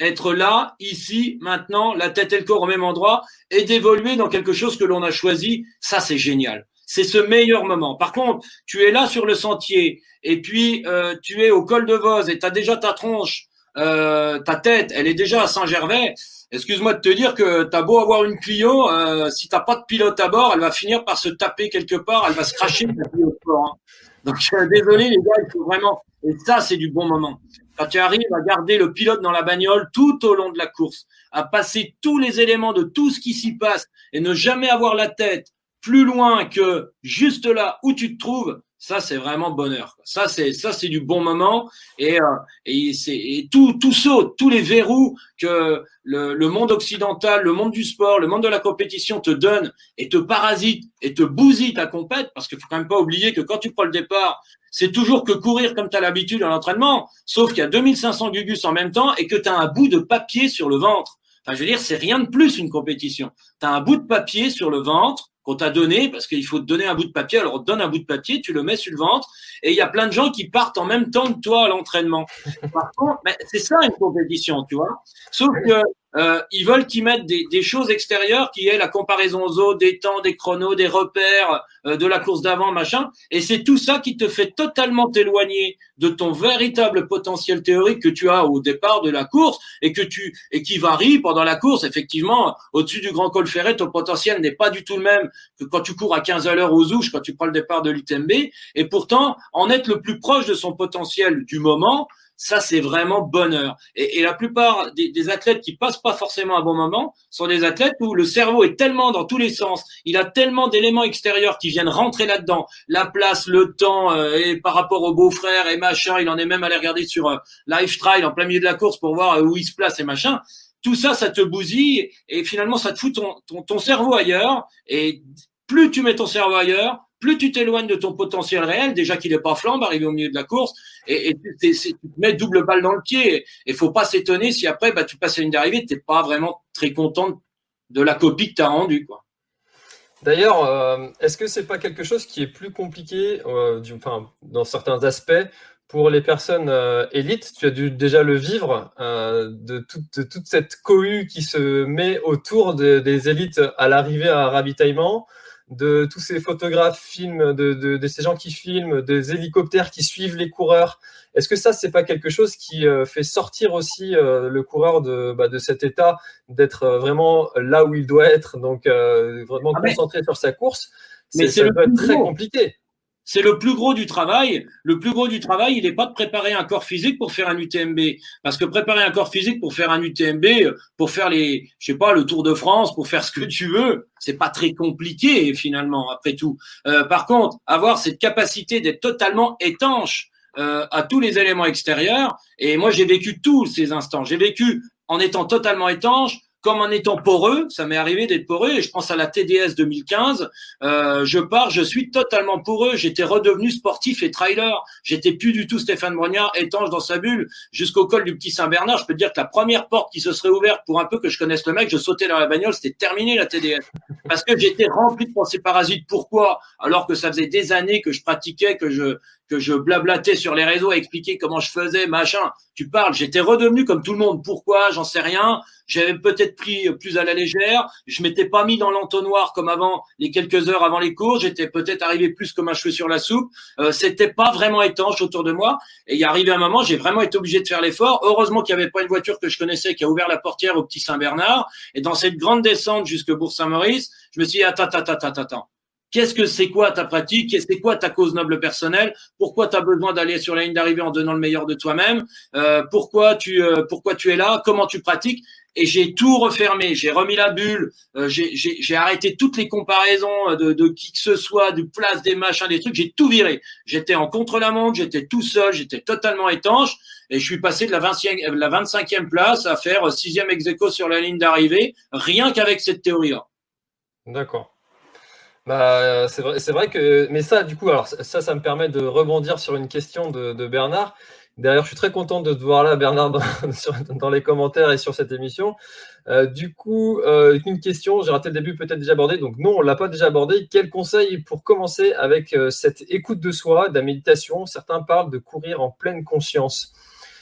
Être là, ici, maintenant, la tête et le corps au même endroit, et d'évoluer dans quelque chose que l'on a choisi, ça c'est génial c'est ce meilleur moment. Par contre, tu es là sur le sentier et puis euh, tu es au col de Vos et tu as déjà ta tronche, euh, ta tête, elle est déjà à Saint-Gervais. Excuse-moi de te dire que tu as beau avoir une Clio, euh, si t'as pas de pilote à bord, elle va finir par se taper quelque part, elle va se cracher. Hein. Donc désolé les gars, il faut vraiment. Et ça, c'est du bon moment. Quand tu arrives à garder le pilote dans la bagnole tout au long de la course, à passer tous les éléments de tout ce qui s'y passe et ne jamais avoir la tête plus loin que juste là où tu te trouves, ça c'est vraiment bonheur. Ça c'est ça c'est du bon moment et euh, et c'est et tout tout saute, tous les verrous que le, le, monde occidental, le monde du sport, le monde de la compétition te donne et te parasite et te bousille ta compète parce qu'il faut quand même pas oublier que quand tu prends le départ, c'est toujours que courir comme tu as l'habitude à l'entraînement, sauf qu'il y a 2500 gugus en même temps et que tu as un bout de papier sur le ventre. Enfin, je veux dire, c'est rien de plus une compétition. Tu as un bout de papier sur le ventre qu'on t'a donné, parce qu'il faut te donner un bout de papier, alors on donne un bout de papier, tu le mets sur le ventre, et il y a plein de gens qui partent en même temps que toi à l'entraînement. Par contre, c'est ça une compétition, tu vois. Sauf que euh, ils veulent qu'ils mettent des, des, choses extérieures qui est la comparaison aux autres, des temps, des chronos, des repères, euh, de la course d'avant, machin. Et c'est tout ça qui te fait totalement t'éloigner de ton véritable potentiel théorique que tu as au départ de la course et que tu et qui varie pendant la course. Effectivement, au-dessus du Grand Col Ferret, ton potentiel n'est pas du tout le même que quand tu cours à 15 à l'heure aux ouches, quand tu prends le départ de l'UTMB. Et pourtant, en être le plus proche de son potentiel du moment, ça, c'est vraiment bonheur. Et, et la plupart des, des, athlètes qui passent pas forcément un bon moment sont des athlètes où le cerveau est tellement dans tous les sens, il a tellement d'éléments extérieurs qui viennent rentrer là-dedans, la place, le temps, euh, et par rapport au beau-frère et machin, il en est même allé regarder sur euh, Live Trial en plein milieu de la course pour voir euh, où il se place et machin. Tout ça, ça te bousille et finalement, ça te fout ton, ton, ton cerveau ailleurs. Et plus tu mets ton cerveau ailleurs, plus tu t'éloignes de ton potentiel réel, déjà qu'il n'est pas flambe, arrivé au milieu de la course, et, tu, te mets double balle dans le pied. Et faut pas s'étonner si après, bah, tu passes à une d'arrivée, tu n'es pas vraiment très content de la copie que tu as rendue. D'ailleurs, euh, est-ce que c'est pas quelque chose qui est plus compliqué, euh, enfin, dans certains aspects, pour les personnes euh, élites? Tu as dû déjà le vivre, euh, de, toute, cette cohue qui se met autour de, des élites à l'arrivée à ravitaillement de tous ces photographes films, de, de, de, ces gens qui filment, des hélicoptères qui suivent les coureurs. Est-ce que ça, c'est pas quelque chose qui euh, fait sortir aussi euh, le coureur de, bah, de cet état, d'être euh, vraiment là où il doit être, donc euh, vraiment ah concentré sur sa course? Mais ça peut être très compliqué. C'est le plus gros du travail. Le plus gros du travail, il n'est pas de préparer un corps physique pour faire un UTMB. Parce que préparer un corps physique pour faire un UTMB, pour faire les, je sais pas, le Tour de France, pour faire ce que tu veux, c'est pas très compliqué finalement, après tout. Euh, par contre, avoir cette capacité d'être totalement étanche euh, à tous les éléments extérieurs, et moi j'ai vécu tous ces instants. J'ai vécu en étant totalement étanche, comme en étant poreux, ça m'est arrivé d'être poreux, et je pense à la TDS 2015, euh, je pars, je suis totalement poreux, j'étais redevenu sportif et trailer, j'étais plus du tout Stéphane Brognard, étanche dans sa bulle, jusqu'au col du Petit Saint-Bernard, je peux dire que la première porte qui se serait ouverte pour un peu que je connaisse le mec, je sautais dans la bagnole, c'était terminé la TDS, parce que j'étais rempli de pensées parasites, pourquoi? Alors que ça faisait des années que je pratiquais, que je que je blablatais sur les réseaux à expliquer comment je faisais, machin. Tu parles, j'étais redevenu comme tout le monde. Pourquoi? J'en sais rien. J'avais peut-être pris plus à la légère. Je m'étais pas mis dans l'entonnoir comme avant, les quelques heures avant les cours. J'étais peut-être arrivé plus comme un cheveu sur la soupe. Euh, C'était pas vraiment étanche autour de moi. Et il est arrivé un moment, j'ai vraiment été obligé de faire l'effort. Heureusement qu'il n'y avait pas une voiture que je connaissais qui a ouvert la portière au petit Saint-Bernard. Et dans cette grande descente jusque Bourg-Saint-Maurice, je me suis dit, attends, attends, attends, attends. Qu'est-ce que c'est quoi ta pratique? C'est quoi ta cause noble personnelle? Pourquoi tu as besoin d'aller sur la ligne d'arrivée en donnant le meilleur de toi-même? Euh, Pourquoi tu euh, pourquoi tu es là? Comment tu pratiques? Et j'ai tout refermé. J'ai remis la bulle. Euh, j'ai arrêté toutes les comparaisons de, de, qui que ce soit, du place, des machins, des trucs. J'ai tout viré. J'étais en contre-la-montre. J'étais tout seul. J'étais totalement étanche. Et je suis passé de la, 20e, la 25e place à faire sixième ex sur la ligne d'arrivée, rien qu'avec cette théorie-là. D'accord. Bah, c'est vrai, c'est vrai que, mais ça, du coup, alors ça, ça me permet de rebondir sur une question de, de Bernard. D'ailleurs, je suis très content de te voir là, Bernard, dans, dans les commentaires et sur cette émission. Euh, du coup, euh, une question, j'ai raté le début, peut-être déjà abordé. Donc non, on l'a pas déjà abordé. Quel conseil pour commencer avec euh, cette écoute de soi, de la méditation? Certains parlent de courir en pleine conscience.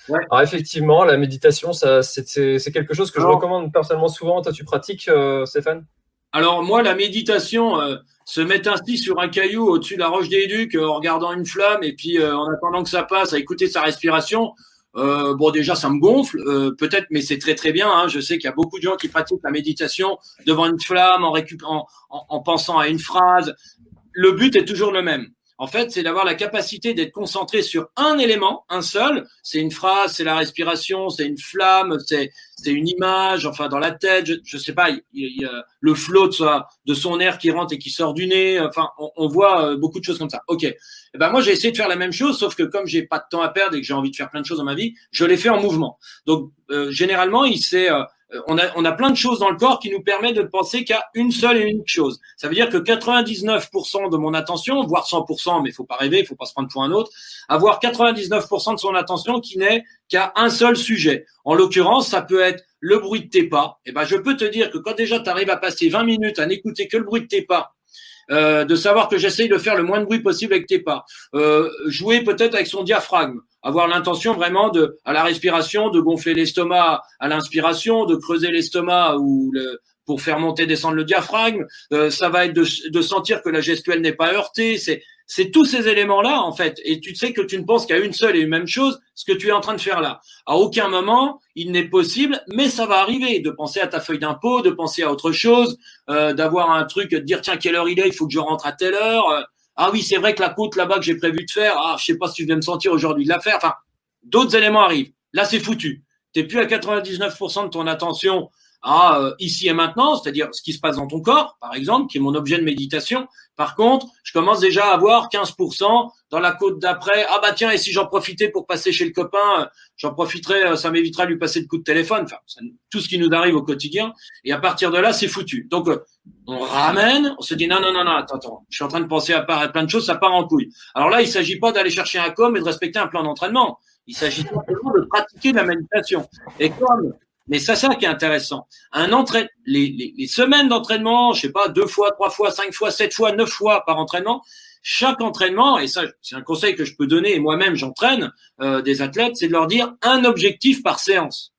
Ouais. Alors effectivement, la méditation, ça, c'est, c'est quelque chose que je recommande personnellement souvent. Toi, tu pratiques, euh, Stéphane? Alors moi, la méditation, euh, se mettre ainsi sur un caillou au-dessus de la roche des Ducs euh, en regardant une flamme et puis euh, en attendant que ça passe, à écouter sa respiration, bon déjà ça me gonfle, peut-être, mais c'est très très bien. Hein. Je sais qu'il y a beaucoup de gens qui pratiquent la méditation devant une flamme, en, récupérant, en, en pensant à une phrase. Le but est toujours le même. En fait, c'est d'avoir la capacité d'être concentré sur un élément, un seul. C'est une phrase, c'est la respiration, c'est une flamme, c'est une image. Enfin, dans la tête, je, je sais pas, il, a le flot de, son air qui rentre et qui sort du nez. Enfin, on, voit euh, beaucoup de choses comme ça. Ok. Et eh ben moi, j'ai essayé de faire la même chose, sauf que comme j'ai pas de temps à perdre et que j'ai envie de faire plein de choses dans ma vie, je l'ai fait en mouvement. Donc, euh, généralement, il s'est euh, euh, on a, on a plein de choses dans le corps qui nous permettent de penser qu'à une seule et unique chose. Ça veut dire que 99% de mon attention, voire 100%, mais il faut pas rêver, il faut pas se prendre pour un autre, avoir 99% de son attention qui n'est qu'à un seul sujet. En l'occurrence, ça peut être le bruit de tes pas. Et eh ben, je peux te dire que quand déjà tu arrives à passer 20 minutes à n'écouter que le bruit de tes pas, euh, de savoir que j'essaye de faire le moins de bruit possible avec tes pas, euh, jouer peut-être avec son diaphragme, avoir l'intention vraiment de, à la respiration, de gonfler l'estomac à l'inspiration, de creuser l'estomac ou le, pour faire monter descendre le diaphragme. Euh, ça va être de, de, sentir que la gestuelle n'est pas heurtée. C'est c'est tous ces éléments-là en fait. Et tu sais que tu ne penses qu'à une seule et une même chose, ce que tu es en train de faire là. À aucun moment il n'est possible, mais ça va arriver, de penser à ta feuille d'impôt, de penser à autre chose, euh, d'avoir un truc, de dire tiens quelle heure il est, il faut que je rentre à telle heure. Ah oui, c'est vrai que la côte là-bas que j'ai prévu de faire, ah, je sais pas si je vais me sentir aujourd'hui de la faire. Enfin, d'autres éléments arrivent. Là, c'est foutu. T'es plus à 99% de ton attention à euh, ici et maintenant, c'est-à-dire ce qui se passe dans ton corps, par exemple, qui est mon objet de méditation. Par contre, je commence déjà à avoir 15% dans la côte d'après. Ah bah tiens, et si j'en profitais pour passer chez le copain, euh, j'en profiterais, euh, ça m'évitera de lui passer de coup de téléphone. Enfin, tout ce qui nous arrive au quotidien. Et à partir de là, c'est foutu. Donc, on ramène, on se dit non, non, non, non, attends, attends, je suis en train de penser à plein de choses, ça part en couille. Alors là, il s'agit pas d'aller chercher un com et de respecter un plan d'entraînement. Il s'agit simplement de pratiquer la méditation. Et comme mais c'est ça qui est intéressant. Les semaines d'entraînement, je sais pas, deux fois, trois fois, cinq fois, sept fois, neuf fois par entraînement. Chaque entraînement, et ça, c'est un conseil que je peux donner, et moi-même j'entraîne euh, des athlètes, c'est de leur dire un objectif par séance.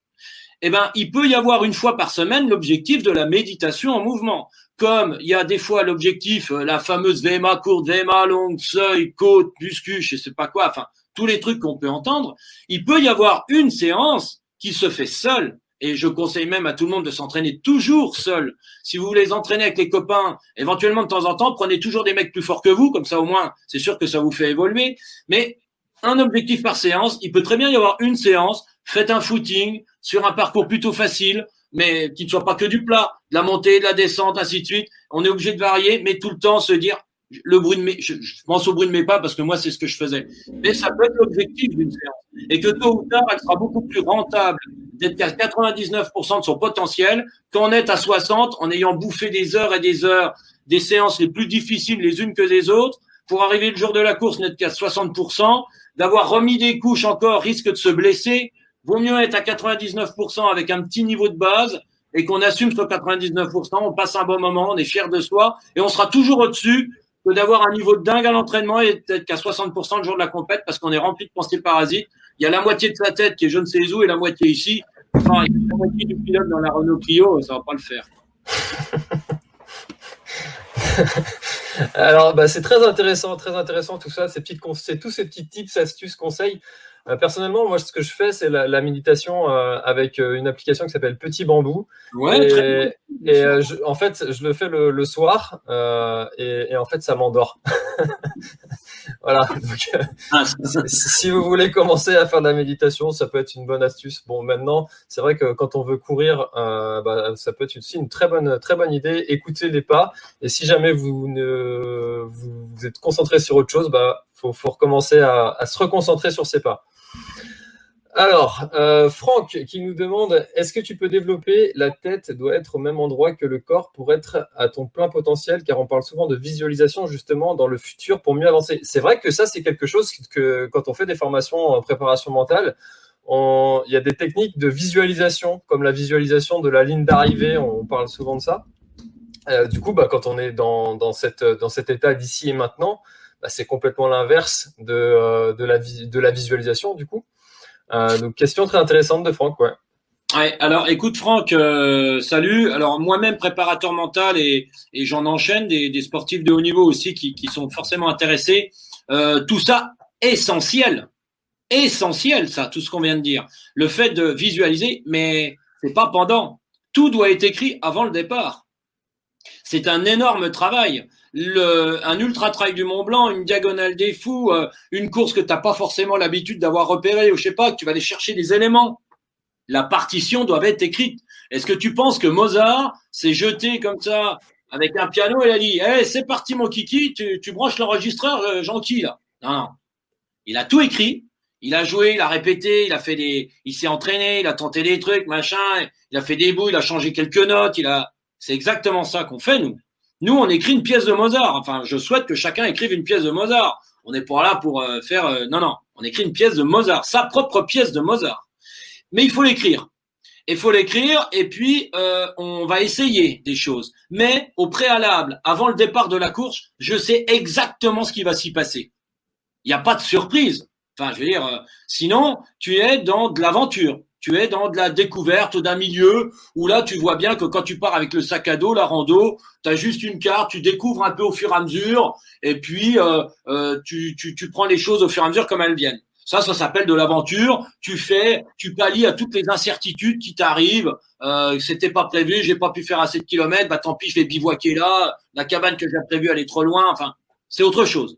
Eh ben, il peut y avoir une fois par semaine l'objectif de la méditation en mouvement. Comme il y a des fois l'objectif, euh, la fameuse VMA courte, VMA longue, seuil, côte, muscu, je sais pas quoi, enfin, tous les trucs qu'on peut entendre. Il peut y avoir une séance qui se fait seule et je conseille même à tout le monde de s'entraîner toujours seul. Si vous voulez entraîner avec les copains, éventuellement de temps en temps, prenez toujours des mecs plus forts que vous, comme ça au moins, c'est sûr que ça vous fait évoluer. Mais un objectif par séance, il peut très bien y avoir une séance, faites un footing sur un parcours plutôt facile, mais qui ne soit pas que du plat, de la montée, de la descente, ainsi de suite. On est obligé de varier, mais tout le temps se dire, le bruit de mes, je, pense au bruit de mes pas parce que moi c'est ce que je faisais. Mais ça peut être l'objectif d'une séance et que tôt ou tard elle sera beaucoup plus rentable d'être à 99% de son potentiel qu'en être à 60 en ayant bouffé des heures et des heures des séances les plus difficiles les unes que les autres pour arriver le jour de la course n'être qu'à 60%, d'avoir remis des couches encore risque de se blesser. Vaut mieux être à 99% avec un petit niveau de base et qu'on assume sur 99%, on passe un bon moment, on est fier de soi et on sera toujours au-dessus que d'avoir un niveau de dingue à l'entraînement et peut-être qu'à 60% le jour de la compète parce qu'on est rempli de pensées parasites. Il y a la moitié de sa tête qui est je ne sais où et la moitié ici. Enfin, il y a la moitié du pilote dans la Renault Clio, ça va pas le faire. Alors, bah, c'est très intéressant, très intéressant tout ça, ces tous ces petits tips, astuces, conseils. Euh, personnellement, moi, ce que je fais, c'est la, méditation euh, avec euh, une application qui s'appelle Petit Bambou. Ouais, et, très et en fait, je le fais le, soir et, et, en fait, ça m'endort. voilà. Donc, ah, si vous voulez commencer à faire de la méditation, ça peut être une bonne astuce. Bon, maintenant, c'est vrai que quand on veut courir, bah, ça peut être aussi une très bonne, très bonne idée. Écoutez les pas. Et si jamais vous ne vous, êtes concentré sur autre chose, bah, faut, faut recommencer à, à se reconcentrer sur ses pas. Alors, euh, Franck qui nous demande est-ce que tu peux développer la tête doit être au même endroit que le corps pour être à ton plein potentiel? Car on parle souvent de visualisation justement dans le futur pour mieux avancer. C'est vrai que ça, c'est quelque chose que quand on fait des formations en préparation mentale, il y a des techniques de visualisation, comme la visualisation de la ligne d'arrivée, on parle souvent de ça. Euh, du coup, bah, quand on est dans, cet état d'ici et maintenant, bah, c'est complètement l'inverse de, euh, de, la, de la visualisation, du coup. Euh, donc, question très intéressante de Franck, ouais. Alors écoute Franck, euh, salut. Alors moi-même préparateur mental et, j'en enchaîne des, des, sportifs de haut niveau aussi qui, qui sont forcément intéressés. Tout ça essentiel, essentiel ça, tout ce qu'on vient de dire. Le fait de visualiser, mais c'est pas pendant. Tout doit être écrit avant le départ. C'est un énorme travail le, un ultra trail du Mont Blanc, une diagonale des fous, euh, une course que tu n'as pas forcément l'habitude d'avoir repérée, ou je sais pas, que tu vas aller chercher des éléments. La partition doit être écrite. Est-ce que tu penses que Mozart s'est jeté comme ça avec un piano et a dit hey, c'est parti mon kiki, tu, tu branches l'enregistreur euh, gentil là. Non, non. Il a tout écrit, il a joué, il a répété, il a fait des, il s'est entraîné, il a tenté des trucs, machin, il a fait des bouts, il a changé quelques notes, il a, c'est exactement ça qu'on fait nous. Nous, on écrit une pièce de Mozart. Enfin, je souhaite que chacun écrive une pièce de Mozart. On n'est pas là pour euh, faire. Euh, non, non. On écrit une pièce de Mozart, sa propre pièce de Mozart. Mais il faut l'écrire. Il faut l'écrire et puis euh, on va essayer des choses. Mais au préalable, avant le départ de la course, je sais exactement ce qui va s'y passer. Il n'y a pas de surprise. Enfin, je veux dire, sinon, tu es dans de l'aventure tu es dans de la découverte d'un milieu où là, tu vois bien que quand tu pars avec le sac à dos, la rando, tu as juste une carte, tu découvres un peu au fur et à mesure, et puis euh, euh, tu, tu, tu prends les choses au fur et à mesure comme elles viennent. Ça, ça s'appelle de l'aventure. Tu fais, tu pallies à toutes les incertitudes qui t'arrivent. Euh, C'était pas prévu, j'ai pas pu faire assez de kilomètres. Bah tant pis, je vais bivouaquer là. La cabane que j'ai prévue, elle est trop loin. Enfin, c'est autre chose.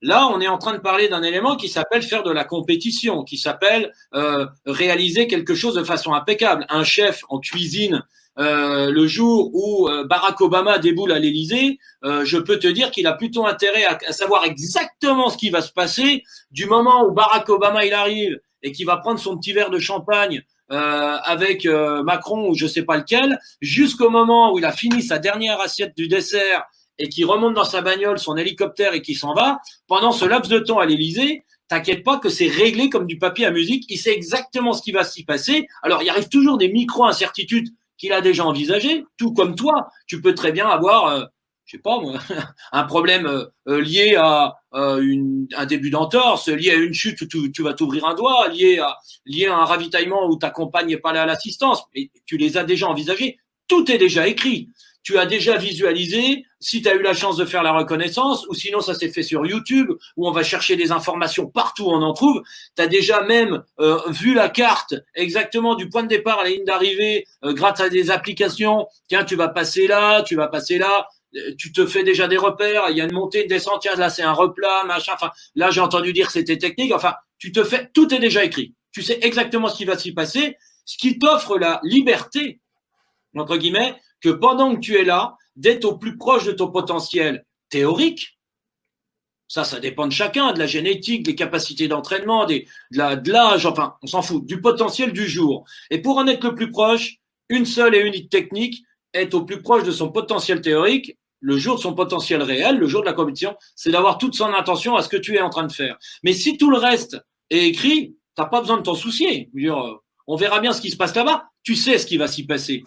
Là, on est en train de parler d'un élément qui s'appelle faire de la compétition, qui s'appelle euh, réaliser quelque chose de façon impeccable. Un chef en cuisine, euh, le jour où euh, Barack Obama déboule à l'Élysée, je peux te dire qu'il a plutôt intérêt à, savoir exactement ce qui va se passer du moment où Barack Obama il arrive et qu'il va prendre son petit verre de champagne avec Macron ou je sais pas lequel, jusqu'au moment où il a fini sa dernière assiette du dessert et qui remonte dans sa bagnole, son hélicoptère et qui s'en va, pendant ce laps de temps à l'Élysée, t'inquiète pas que c'est réglé comme du papier à musique. Il sait exactement ce qui va s'y passer. Alors, il arrive toujours des micro-incertitudes qu'il a déjà envisagées, tout comme toi. Tu peux très bien avoir, euh, je sais pas moi, un problème euh, euh, lié à un début d'entorse, lié à une chute où tu, vas t'ouvrir un doigt, lié à, lié à un ravitaillement où ta compagne n'est pas là à l'assistance. Et tu les as déjà envisagés. Tout est déjà écrit tu as déjà visualisé, si tu as eu la chance de faire la reconnaissance, ou sinon ça s'est fait sur YouTube, où on va chercher des informations partout où on en trouve, tu as déjà même euh, vu la carte exactement du point de départ à la ligne d'arrivée euh, grâce à des applications. Tiens, tu vas passer là, tu vas passer là, euh, tu te fais déjà des repères, il y a une montée, une descente, tiens, là c'est un replat, machin, enfin, là j'ai entendu dire c'était technique, enfin, tu te fais, tout est déjà écrit. Tu sais exactement ce qui va s'y passer, ce qui t'offre la liberté, entre guillemets, que pendant que tu es là, d'être au plus proche de ton potentiel théorique, ça, ça dépend de chacun, de la génétique, des capacités d'entraînement, de l'âge, enfin, on s'en fout, du potentiel du jour. Et pour en être le plus proche, une seule et unique technique, être au plus proche de son potentiel théorique, le jour de son potentiel réel, le jour de la compétition, c'est d'avoir toute son attention à ce que tu es en train de faire. Mais si tout le reste est écrit, t'as pas besoin de t'en soucier. On verra bien ce qui se passe là-bas. Tu sais ce qui va s'y passer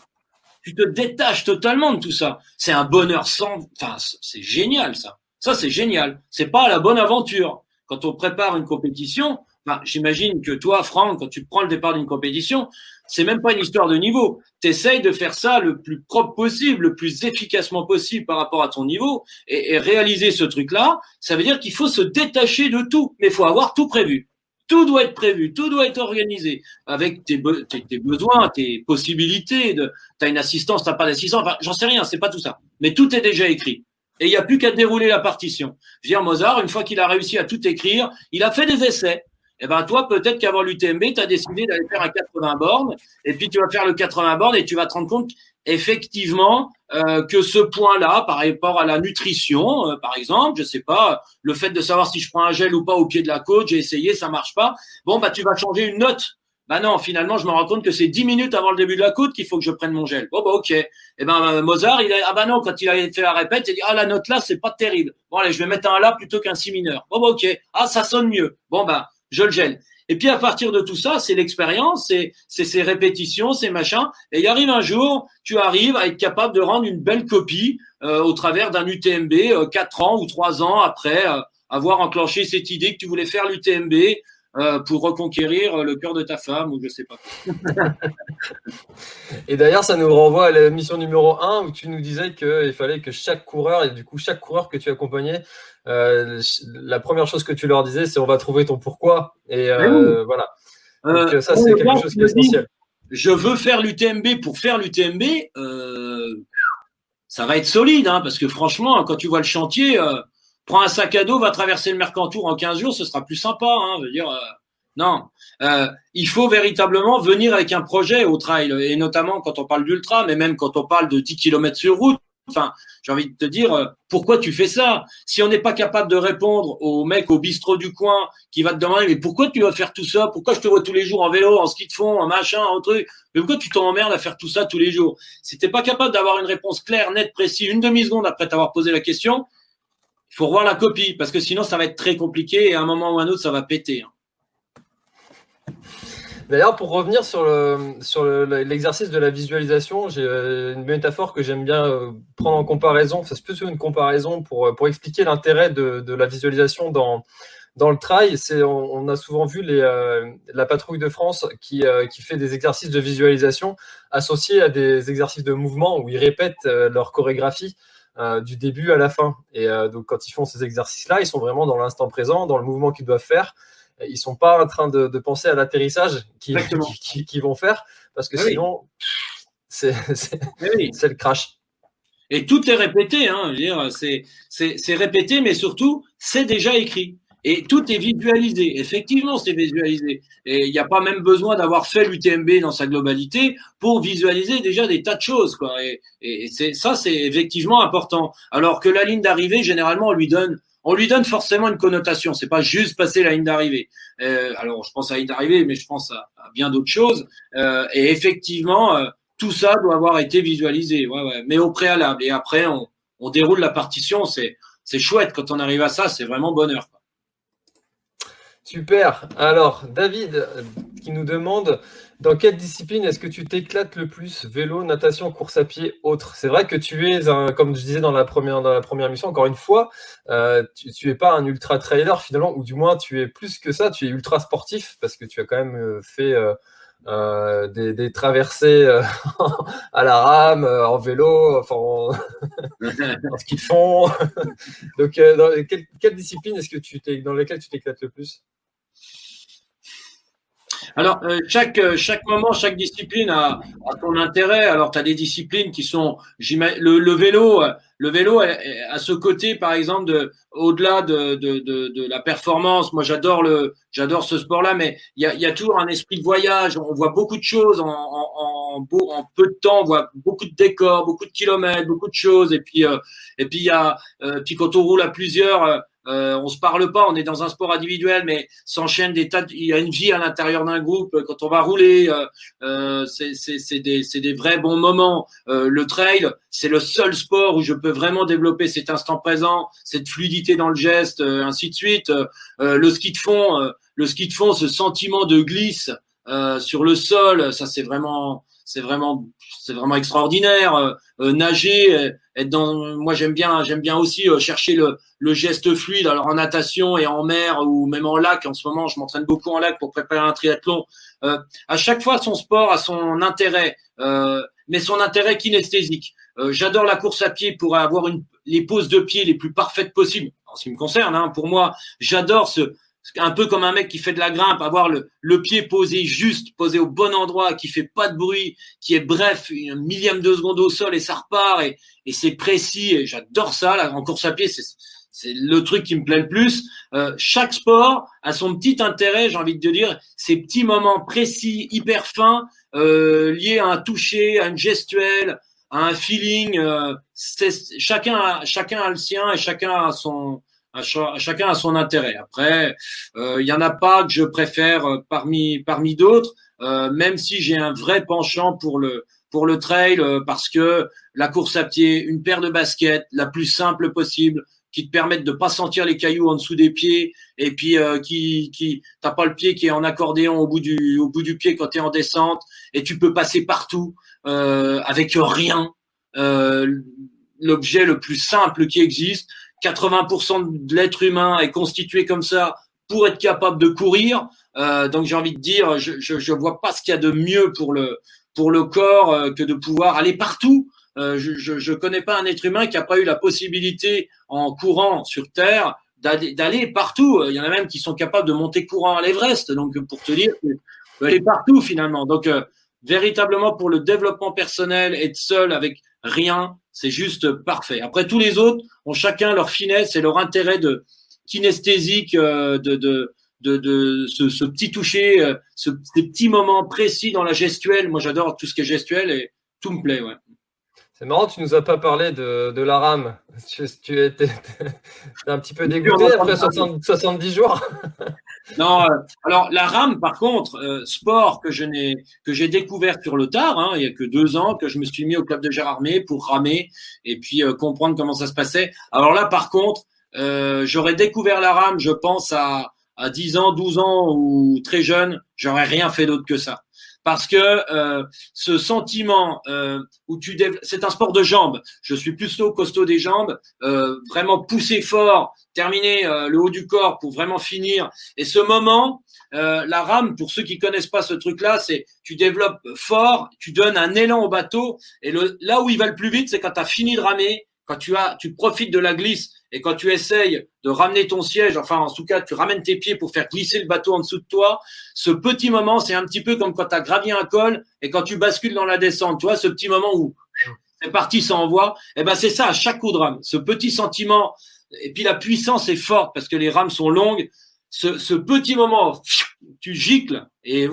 tu te détaches totalement de tout ça. C'est un bonheur sans, enfin, c'est génial ça. Ça, c'est génial. C'est pas la bonne aventure. Quand on prépare une compétition, j'imagine que toi, Franck, quand tu prends le départ d'une compétition, c'est même pas une histoire de niveau. Tu essayes de faire ça le plus propre possible, le plus efficacement possible par rapport à ton niveau. Et, réaliser ce truc-là, ça veut dire qu'il faut se détacher de tout. Mais il faut avoir tout prévu. Tout doit être prévu, tout doit être organisé avec tes, besoins, tes possibilités. De, as une assistance, t'as pas d'assistance. Enfin, j'en sais rien, c'est pas tout ça. Mais tout est déjà écrit. Et il n'y a plus qu'à dérouler la partition. Je Mozart, une fois qu'il a réussi à tout écrire, il a fait des essais. Eh ben toi, peut-être qu'avant l'UTMB, tu as décidé d'aller faire un 80 bornes, et puis tu vas faire le 80 bornes et tu vas te rendre compte effectivement euh, que ce point-là, par rapport à la nutrition, euh, par exemple, je sais pas, le fait de savoir si je prends un gel ou pas au pied de la côte, j'ai essayé, ça marche pas. Bon, bah tu vas changer une note. Bah non, finalement, je me rends compte que c'est 10 minutes avant le début de la côte qu'il faut que je prenne mon gel. Bon, bah ok. Et eh ben euh, Mozart, il a, ah bah non, quand il a fait la répète, il a dit ah la note là, c'est pas terrible. Bon allez, je vais mettre un là plutôt qu'un si mineur. Bon bah ok. Ah ça sonne mieux. Bon bah je le gèle. Et puis à partir de tout ça, c'est l'expérience, c'est ces répétitions, ces machins. Et il arrive un jour, tu arrives à être capable de rendre une belle copie euh, au travers d'un UTMB euh, quatre ans ou trois ans après euh, avoir enclenché cette idée que tu voulais faire l'UTMB euh, pour reconquérir le cœur de ta femme ou je sais pas. et d'ailleurs, ça nous renvoie à la mission numéro 1 où tu nous disais qu'il fallait que chaque coureur, et du coup chaque coureur que tu accompagnais, euh, la première chose que tu leur disais, c'est on va trouver ton pourquoi. Et euh, voilà. Donc ça, c'est quelque chose qui est essentiel. Je veux faire l'UTMB pour faire l'UTMB. ça va être solide, hein, parce que franchement, quand tu vois le chantier, prends un sac à dos, va traverser le Mercantour en 15 jours, ce sera plus sympa. Hein, dire, euh, non, euh, il faut véritablement venir avec un projet au trail, et notamment quand on parle d'ultra, mais même quand on parle de 10 km sur route. Enfin, j'ai envie de te dire, euh, pourquoi tu fais ça? Si on n'est pas capable de répondre au mec au bistrot du coin qui va te demander, mais pourquoi tu vas faire tout ça? Pourquoi je te vois tous les jours en vélo, en ski de fond, en machin, en truc? Mais pourquoi tu t'emmerdes à faire tout ça tous les jours? Si t'es pas capable d'avoir une réponse claire, nette, précise, une demi-seconde après t'avoir posé la question, il faut revoir la copie parce que sinon ça va être très compliqué et à un moment ou à un autre ça va péter. Hein. D'ailleurs, pour revenir sur, le, sur l'exercice de la visualisation, j'ai euh, une métaphore que j'aime bien euh, prendre en comparaison. C'est plus une comparaison pour, euh, pour expliquer l'intérêt de, de, la visualisation dans, dans le trail. C'est, on, a souvent vu les, la patrouille de France qui, qui fait des exercices de visualisation associés à des exercices de mouvement où ils répètent leur chorégraphie. Euh, du début à la fin. Et euh, donc, quand ils font ces exercices-là, ils sont vraiment dans l'instant présent, dans le mouvement qu'ils doivent faire. Ils sont pas en train de, penser à l'atterrissage qu'ils qui, vont faire, parce que sinon, c'est le crash. Et tout est répété, hein, c'est répété, mais surtout, c'est déjà écrit. Et tout est visualisé. Effectivement, c'est visualisé. Et il n'y a pas même besoin d'avoir fait l'UTMB dans sa globalité pour visualiser déjà des tas de choses. Quoi. Et, et c'est, ça, c'est effectivement important. Alors que la ligne d'arrivée, généralement, on lui donne, on lui donne forcément une connotation. C'est pas juste passer la ligne d'arrivée. Euh, alors, je pense à la ligne d'arrivée, mais je pense à, bien d'autres choses. Euh, et effectivement, euh, tout ça doit avoir été visualisé. Ouais, ouais. Mais au préalable. Et après, on, on déroule la partition. C'est, c'est chouette quand on arrive à ça. C'est vraiment bonheur. Quoi. Super. Alors, David euh, qui nous demande dans quelle discipline est-ce que tu t'éclates le plus? Vélo, natation, course à pied, autre? C'est vrai que tu es, comme je disais dans la première, dans mission, encore une fois, euh, tu, n'es pas un ultra trailer finalement, ou du moins tu es plus que ça, tu es ultra sportif parce que tu as quand même euh, fait des, traversées à la rame, en vélo, enfin en, ski de fond. Donc, dans quelle, quelle discipline est-ce que tu dans lesquelles tu t'éclates le plus? Alors, euh, chaque, euh, chaque moment, chaque discipline a, a son intérêt. Alors, tu as des disciplines qui sont. Le, le vélo, le vélo a, ce côté, par exemple, de, au-delà de, de, de, de, la performance. Moi, j'adore le, j'adore ce sport-là, mais il y a, y a toujours un esprit de voyage. On voit beaucoup de choses en, en, en, peu de temps. On voit beaucoup de décors, beaucoup de kilomètres, beaucoup de choses. Et puis, euh, et puis il y a, puis quand on roule à plusieurs euh, on se parle pas, on est dans un sport individuel, mais s'enchaînent des tas. il y a une vie à l'intérieur d'un groupe. Quand on va rouler, euh, euh c'est des, des, vrais bons moments. Euh, le trail, c'est le seul sport où je peux vraiment développer cet instant présent, cette fluidité dans le geste, euh, ainsi de suite. le ski de fond, le ski de fond, ce sentiment de glisse sur le sol, ça c'est vraiment, c'est vraiment, c'est vraiment extraordinaire. nager, être dans. Moi, j'aime bien, j'aime bien aussi euh, chercher le, le geste fluide. Alors en natation et en mer ou même en lac. En ce moment, je m'entraîne beaucoup en lac pour préparer un triathlon. Euh, à chaque fois, son sport a son intérêt, euh, mais son intérêt kinesthésique. Euh, J'adore la course à pied pour avoir une, les poses de pied les plus parfaites possibles. En ce qui me concerne, hein, pour moi, j'adore ce un peu comme un mec qui fait de la grimpe, avoir le, le pied posé juste, posé au bon endroit, qui fait pas de bruit, qui est bref, un millième de seconde au sol et ça repart et, et c'est précis et j'adore ça. Là, en course à pied, c'est c'est le truc qui me plaît le plus. Euh, chaque sport a son petit intérêt, j'ai envie de dire, ces petits moments précis, hyper fins, euh, liés à un toucher, à une gestuelle, à un feeling. Euh, chacun, a, chacun a le sien et chacun a son, à, chacun a son intérêt. Après, euh, il y en a pas que je préfère euh, parmi parmi d'autres, euh, même si j'ai un vrai penchant pour le pour le trail parce que la course à pied, une paire de baskets, la plus simple possible, qui te permettent de pas sentir les cailloux en dessous des pieds et puis qui qui t'as pas le pied qui est en accordéon au bout du au bout du pied quand tu es en descente et tu peux passer partout avec rien l'objet le plus simple qui existe 80% de l'être humain est constitué comme ça pour être capable de courir. Euh, donc j'ai envie de dire, je, je, je vois pas ce qu'il y a de mieux pour le pour le corps euh, que de pouvoir aller partout. Euh, je, je connais pas un être humain qui a pas eu la possibilité en courant sur Terre d'aller partout. Il y en a même qui sont capables de monter courant à l'Everest. Donc pour te dire, aller partout finalement. Donc euh, véritablement pour le développement personnel, être seul avec rien, c'est juste parfait. Après, tous les autres ont chacun leur finesse et leur intérêt de kinesthésique, euh, de, de, de, de ce, ce, petit toucher, euh, ce, ces petits moments précis dans la gestuelle. Moi, j'adore tout ce qui est gestuel et tout me plaît. Ouais. C'est marrant, tu nous as pas parlé de, de la rame. Tu, tu étais un petit peu dégoûté après 60, 70 jours. non, euh, alors la rame, par contre, euh, sport que je n'ai que j'ai découvert sur le tard. Hein, il y a que deux ans que je me suis mis au club de Gérardmer pour ramer et puis euh, comprendre comment ça se passait. Alors là, par contre, j'aurais découvert la rame, je pense à à 10 ans, 12 ans ou très jeune, j'aurais rien fait d'autre que ça parce que euh, ce sentiment euh, où tu c'est un sport de jambes. Je suis plutôt costaud des jambes, euh, vraiment pousser fort, terminer euh, le haut du corps pour vraiment finir. Et ce moment, euh, la rame, pour ceux qui connaissent pas ce truc-là, c'est tu développes fort, tu donnes un élan au bateau, et le, là où il va le plus vite, c'est quand tu fini de ramer, quand tu as, tu profites de la glisse et quand tu essayes de ramener ton siège, enfin en tout cas tu ramènes tes pieds pour faire glisser le bateau en dessous de toi, ce petit moment c'est un petit peu comme quand tu as gravi un col et quand tu bascules dans la descente, tu vois ce petit moment où c'est parti, ça envoie, et eh ben c'est ça à chaque coup de rame, ce petit sentiment et puis la puissance est forte parce que les rames sont longues, ce, petit moment, tu gicles et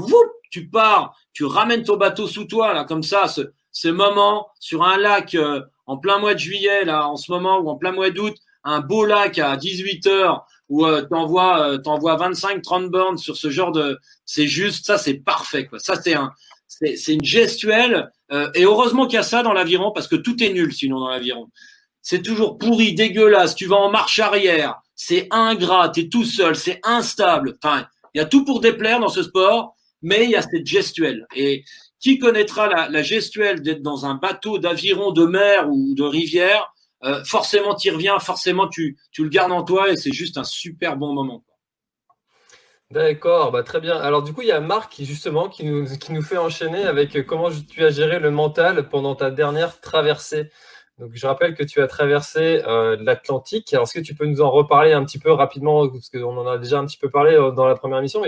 tu pars, tu ramènes ton bateau sous toi là comme ça, ce, ce moment sur un lac euh, en plein mois de juillet là en ce moment ou en plein mois d'août un beau lac à 18 heures où euh, t'envoies euh, t'envoies 25 30 bornes sur ce genre de c'est juste ça c'est parfait quoi. Ça c'est un c'est une gestuelle euh, et heureusement qu'il y a ça dans l'aviron parce que tout est nul sinon dans l'aviron. C'est toujours pourri dégueulasse tu vas en marche arrière c'est ingrat t'es tout seul c'est instable. Enfin il y a tout pour déplaire dans ce sport mais il y a cette gestuelle. Et qui connaîtra la, gestuelle d'être dans un bateau d'aviron de mer ou de rivière euh, forcément tu y reviens, forcément tu, tu le gardes en toi et c'est juste un super bon moment. D'accord, bah très bien. Alors du coup, il y a Marc qui justement qui nous, qui nous fait enchaîner avec comment tu as géré le mental pendant ta dernière traversée. Donc je rappelle que tu as traversé euh, l'Atlantique. Alors est-ce que tu peux nous en reparler un petit peu rapidement parce qu'on en a déjà un petit peu parlé euh, dans la première émission,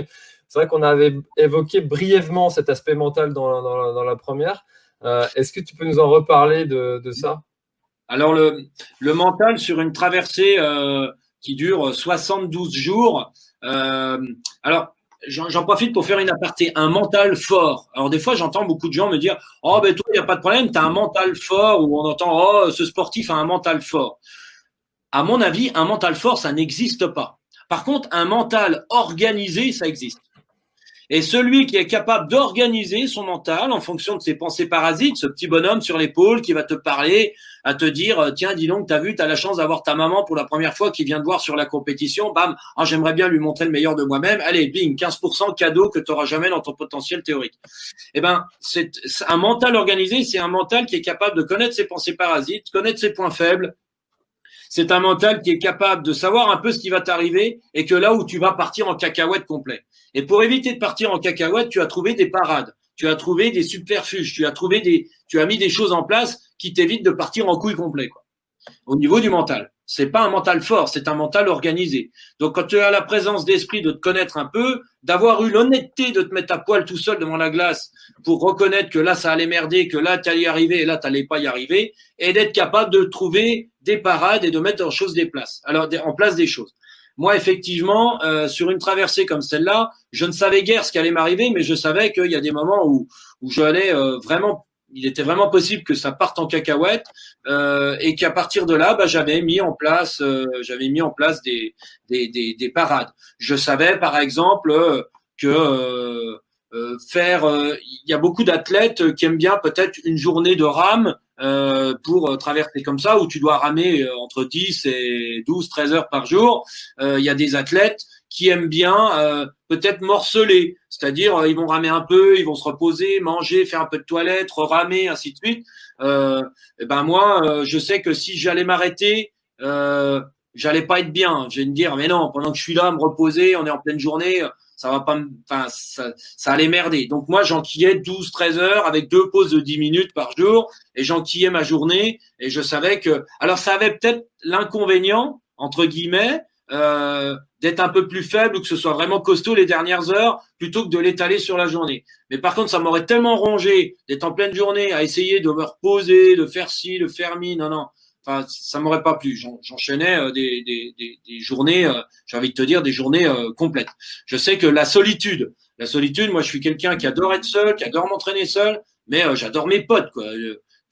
c'est vrai qu'on avait évoqué brièvement cet aspect mental dans, la première. Euh, est-ce que tu peux nous en reparler de, ça? Alors le, le mental sur une traversée euh, qui dure 72 jours. Euh, alors j'en profite pour faire une aparté, un mental fort. Alors des fois j'entends beaucoup de gens me dire oh ben toi il n'y a pas de problème, tu as un mental fort ou on entend oh ce sportif a un mental fort. À mon avis, un mental fort ça n'existe pas. Par contre, un mental organisé ça existe. Et celui qui est capable d'organiser son mental en fonction de ses pensées parasites, ce petit bonhomme sur l'épaule qui va te parler à te dire, tiens, dis donc, t'as vu, t'as la chance d'avoir ta maman pour la première fois qui vient te voir sur la compétition. Bam, ah, j'aimerais bien lui montrer le meilleur de moi-même. Allez, bing, 15% cadeau que tu n'auras jamais dans ton potentiel théorique. Eh ben, c'est un mental organisé, c'est un mental qui est capable de connaître ses pensées parasites, connaître ses points faibles, c'est un mental qui est capable de savoir un peu ce qui va t'arriver et que là où tu vas partir en cacahuète complet. Et pour éviter de partir en cacahuète, tu as trouvé des parades, tu as trouvé des subterfuges, tu as trouvé des, tu as mis des choses en place qui t'évitent de partir en couille complet, quoi. Au niveau du mental. C'est pas un mental fort, c'est un mental organisé. Donc quand tu as la présence d'esprit de te connaître un peu, d'avoir eu l'honnêteté de te mettre à poil tout seul devant la glace pour reconnaître que là ça allait merder, que là tu allais y arriver et là tu n'allais pas y arriver, et d'être capable de trouver des parades et de mettre en chose des places. Alors en place des choses. Moi, effectivement, euh, sur une traversée comme celle-là, je ne savais guère ce qui allait m'arriver, mais je savais qu'il y a des moments où, où je allais euh, vraiment il était vraiment possible que ça parte en cacahuète euh, et qu'à partir de là, bah, j'avais mis en place, euh, j'avais mis en place des, des, des, des, parades. Je savais par exemple euh, que euh, faire, il y a beaucoup d'athlètes qui aiment bien peut-être une journée de rame pour traverser comme ça où tu dois ramer entre 10 et 12, 13 heures par jour. Il y a des athlètes qui aiment bien euh, peut-être morceler, c'est-à-dire euh, ils vont ramer un peu, ils vont se reposer, manger, faire un peu de toilette, ramer, ainsi de suite. Euh, et ben moi, euh, je sais que si j'allais m'arrêter, euh, j'allais pas être bien. Je vais me dire mais non, pendant que je suis là, me reposer, on est en pleine journée, ça va pas, enfin ça, ça allait merder. Donc moi, j'enquillais 12, 13 heures avec deux pauses de 10 minutes par jour et j'enquillais ma journée et je savais que, alors ça avait peut-être l'inconvénient entre guillemets euh, d'être un peu plus faible ou que ce soit vraiment costaud les dernières heures plutôt que de l'étaler sur la journée. Mais par contre, ça m'aurait tellement rongé d'être en pleine journée à essayer de me reposer, de faire ci, de faire mi. Non, non. Enfin, ça m'aurait pas plu. J'enchaînais euh, des, des, des, des, journées, euh, j'ai envie de te dire, des journées euh, complètes. Je sais que la solitude, la solitude, moi, je suis quelqu'un qui adore être seul, qui adore m'entraîner seul, mais j'adore mes potes, quoi.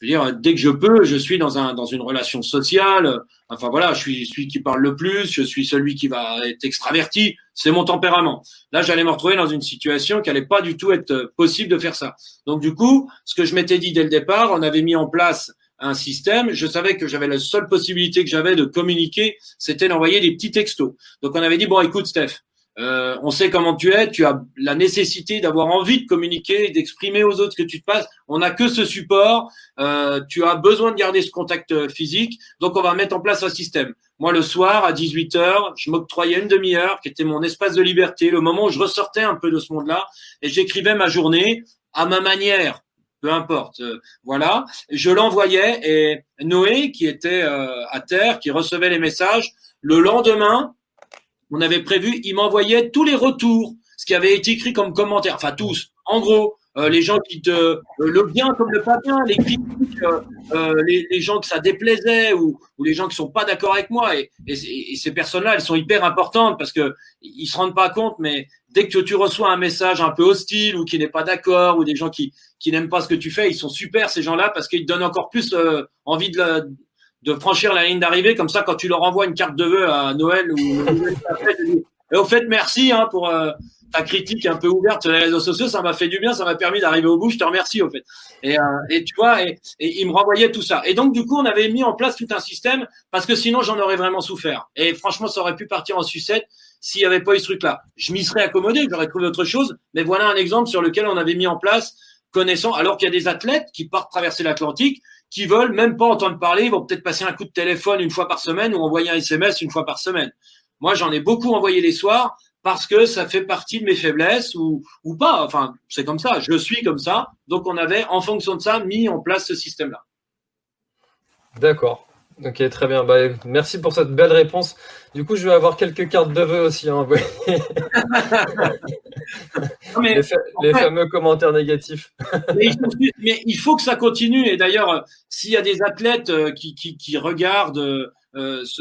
Je veux dire, dès que je peux, je suis dans un dans une relation sociale. Enfin voilà, je suis celui qui parle le plus, je suis celui qui va être extraverti. C'est mon tempérament. Là, j'allais me retrouver dans une situation qui allait pas du tout être possible de faire ça. Donc du coup, ce que je m'étais dit dès le départ, on avait mis en place un système. Je savais que j'avais la seule possibilité que j'avais de communiquer, c'était d'envoyer des petits textos. Donc on avait dit bon, écoute, Steph, euh, on sait comment tu es, tu as la nécessité d'avoir envie de communiquer, d'exprimer aux autres ce que tu te passes. On n'a que ce support, euh, tu as besoin de garder ce contact euh, physique, donc on va mettre en place un système. Moi, le soir, à 18h, je m'octroyais une demi-heure, qui était mon espace de liberté, le moment où je ressortais un peu de ce monde-là, et j'écrivais ma journée à ma manière, peu importe. voilà, je l'envoyais, et Noé, qui était à terre, qui recevait les messages, le lendemain, on avait prévu, il m'envoyait tous les retours, ce qui avait été écrit comme commentaire, enfin tous. En gros, euh, les gens qui te euh, le bien comme le pas bien, les critiques, euh, les, gens que ça déplaisait ou, les gens qui sont pas d'accord avec moi. Et, et, ces personnes-là, elles sont hyper importantes parce que ils se rendent pas compte, mais dès que tu reçois un message un peu hostile ou qui n'est pas d'accord ou des gens qui qui n'aiment pas ce que tu fais, ils sont super ces gens-là parce qu'ils te donnent encore plus envie de, franchir la ligne d'arrivée. Comme ça, quand tu leur envoies une carte de vœux à Noël ou et au fait, merci hein, pour euh, ta critique un peu ouverte sur les réseaux sociaux. Ça m'a fait du bien, ça m'a permis d'arriver au bout. Je te remercie au fait. Et, euh, et tu vois, et, et, il me renvoyait tout ça. Et donc du coup, on avait mis en place tout un système parce que sinon, j'en aurais vraiment souffert. Et franchement, ça aurait pu partir en sucette s'il n'y avait pas eu ce truc-là. Je m'y serais accommodé, j'aurais trouvé autre chose. Mais voilà un exemple sur lequel on avait mis en place connaissant, alors qu'il y a des athlètes qui partent traverser l'Atlantique qui veulent même pas entendre parler, ils vont peut-être passer un coup de téléphone une fois par semaine ou envoyer un SMS une fois par semaine. Moi, j'en ai beaucoup envoyé les soirs parce que ça fait partie de mes faiblesses ou, ou pas. Enfin, c'est comme ça. Je suis comme ça. Donc, on avait, en fonction de ça, mis en place ce système-là. D'accord. Ok, très bien. Bah, merci pour cette belle réponse. Du coup, je vais avoir quelques cartes de vœux aussi. Hein, mais, les, fameux commentaires négatifs. mais, il faut, que ça continue. Et d'ailleurs, s'il y a des athlètes euh, qui, qui, qui regardent euh,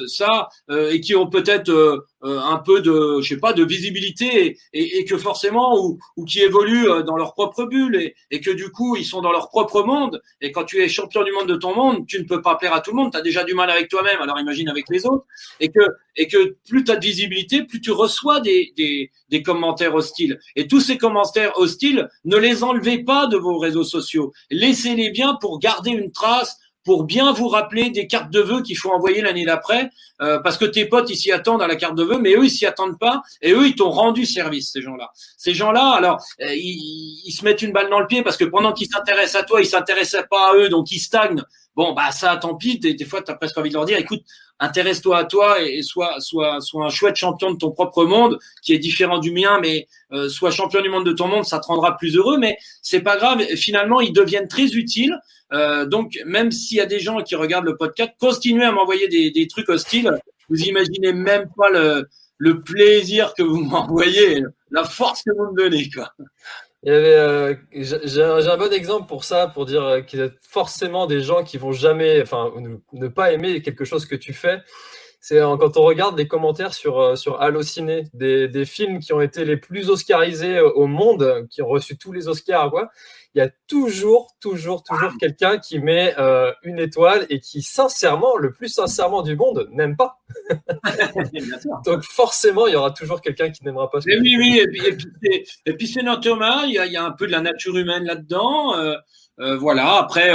ça euh, et qui ont peut-être euh, un peu de, je sais pas, de visibilité et, et que forcément ou, ou, qui évoluent dans leur propre bulle et, et, que du coup ils sont dans leur propre monde. Et quand tu es champion du monde de ton monde, tu ne peux pas plaire à tout le monde. Tu as déjà du mal avec toi-même, alors imagine avec les autres. Et que et que plus tu as de visibilité, plus tu reçois des, des, des commentaires hostiles. Et tous ces commentaires hostiles, ne les enlevez pas de vos réseaux sociaux. Laissez-les bien pour garder une trace pour bien vous rappeler des cartes de vœux qu'il faut envoyer l'année d'après, euh, parce que tes potes, ils s'y attendent à la carte de vœux, mais eux, ils s'y attendent pas, et eux, ils t'ont rendu service, ces gens-là. Ces gens-là, alors, euh, ils, ils, se mettent une balle dans le pied, parce que pendant qu'ils s'intéressent à toi, ils s'intéressaient pas à eux, donc ils stagnent. Bon, bah ça, tant pis, des, des fois, tu as presque envie de leur dire, écoute, intéresse-toi à toi et, sois, sois, sois un chouette champion de ton propre monde qui est différent du mien, mais euh, sois champion du monde de ton monde, ça te rendra plus heureux. Mais c'est pas grave. Finalement, ils deviennent très utiles. Euh, donc, même s'il y a des gens qui regardent le podcast, continuez à m'envoyer des, des trucs hostiles. Vous imaginez même pas le, plaisir que vous m'envoyez, la force que vous me donnez, euh, j'ai un bon exemple pour ça, pour dire qu'il y a forcément des gens qui vont jamais, enfin, ne, pas aimer quelque chose que tu fais c'est euh, quand on regarde les commentaires sur, euh, sur Allociné, des, des films qui ont été les plus oscarisés euh, au monde, qui ont reçu tous les Oscars, il y a toujours, toujours, toujours quelqu'un qui met euh, une étoile et qui, sincèrement, le plus sincèrement du monde, n'aime pas. Donc forcément, il y aura toujours quelqu'un qui n'aimera pas. Ce oui, oui, et puis, c'est Thomas, il y, a, il y, a, un peu de la nature humaine là-dedans. Euh, euh, voilà. Après,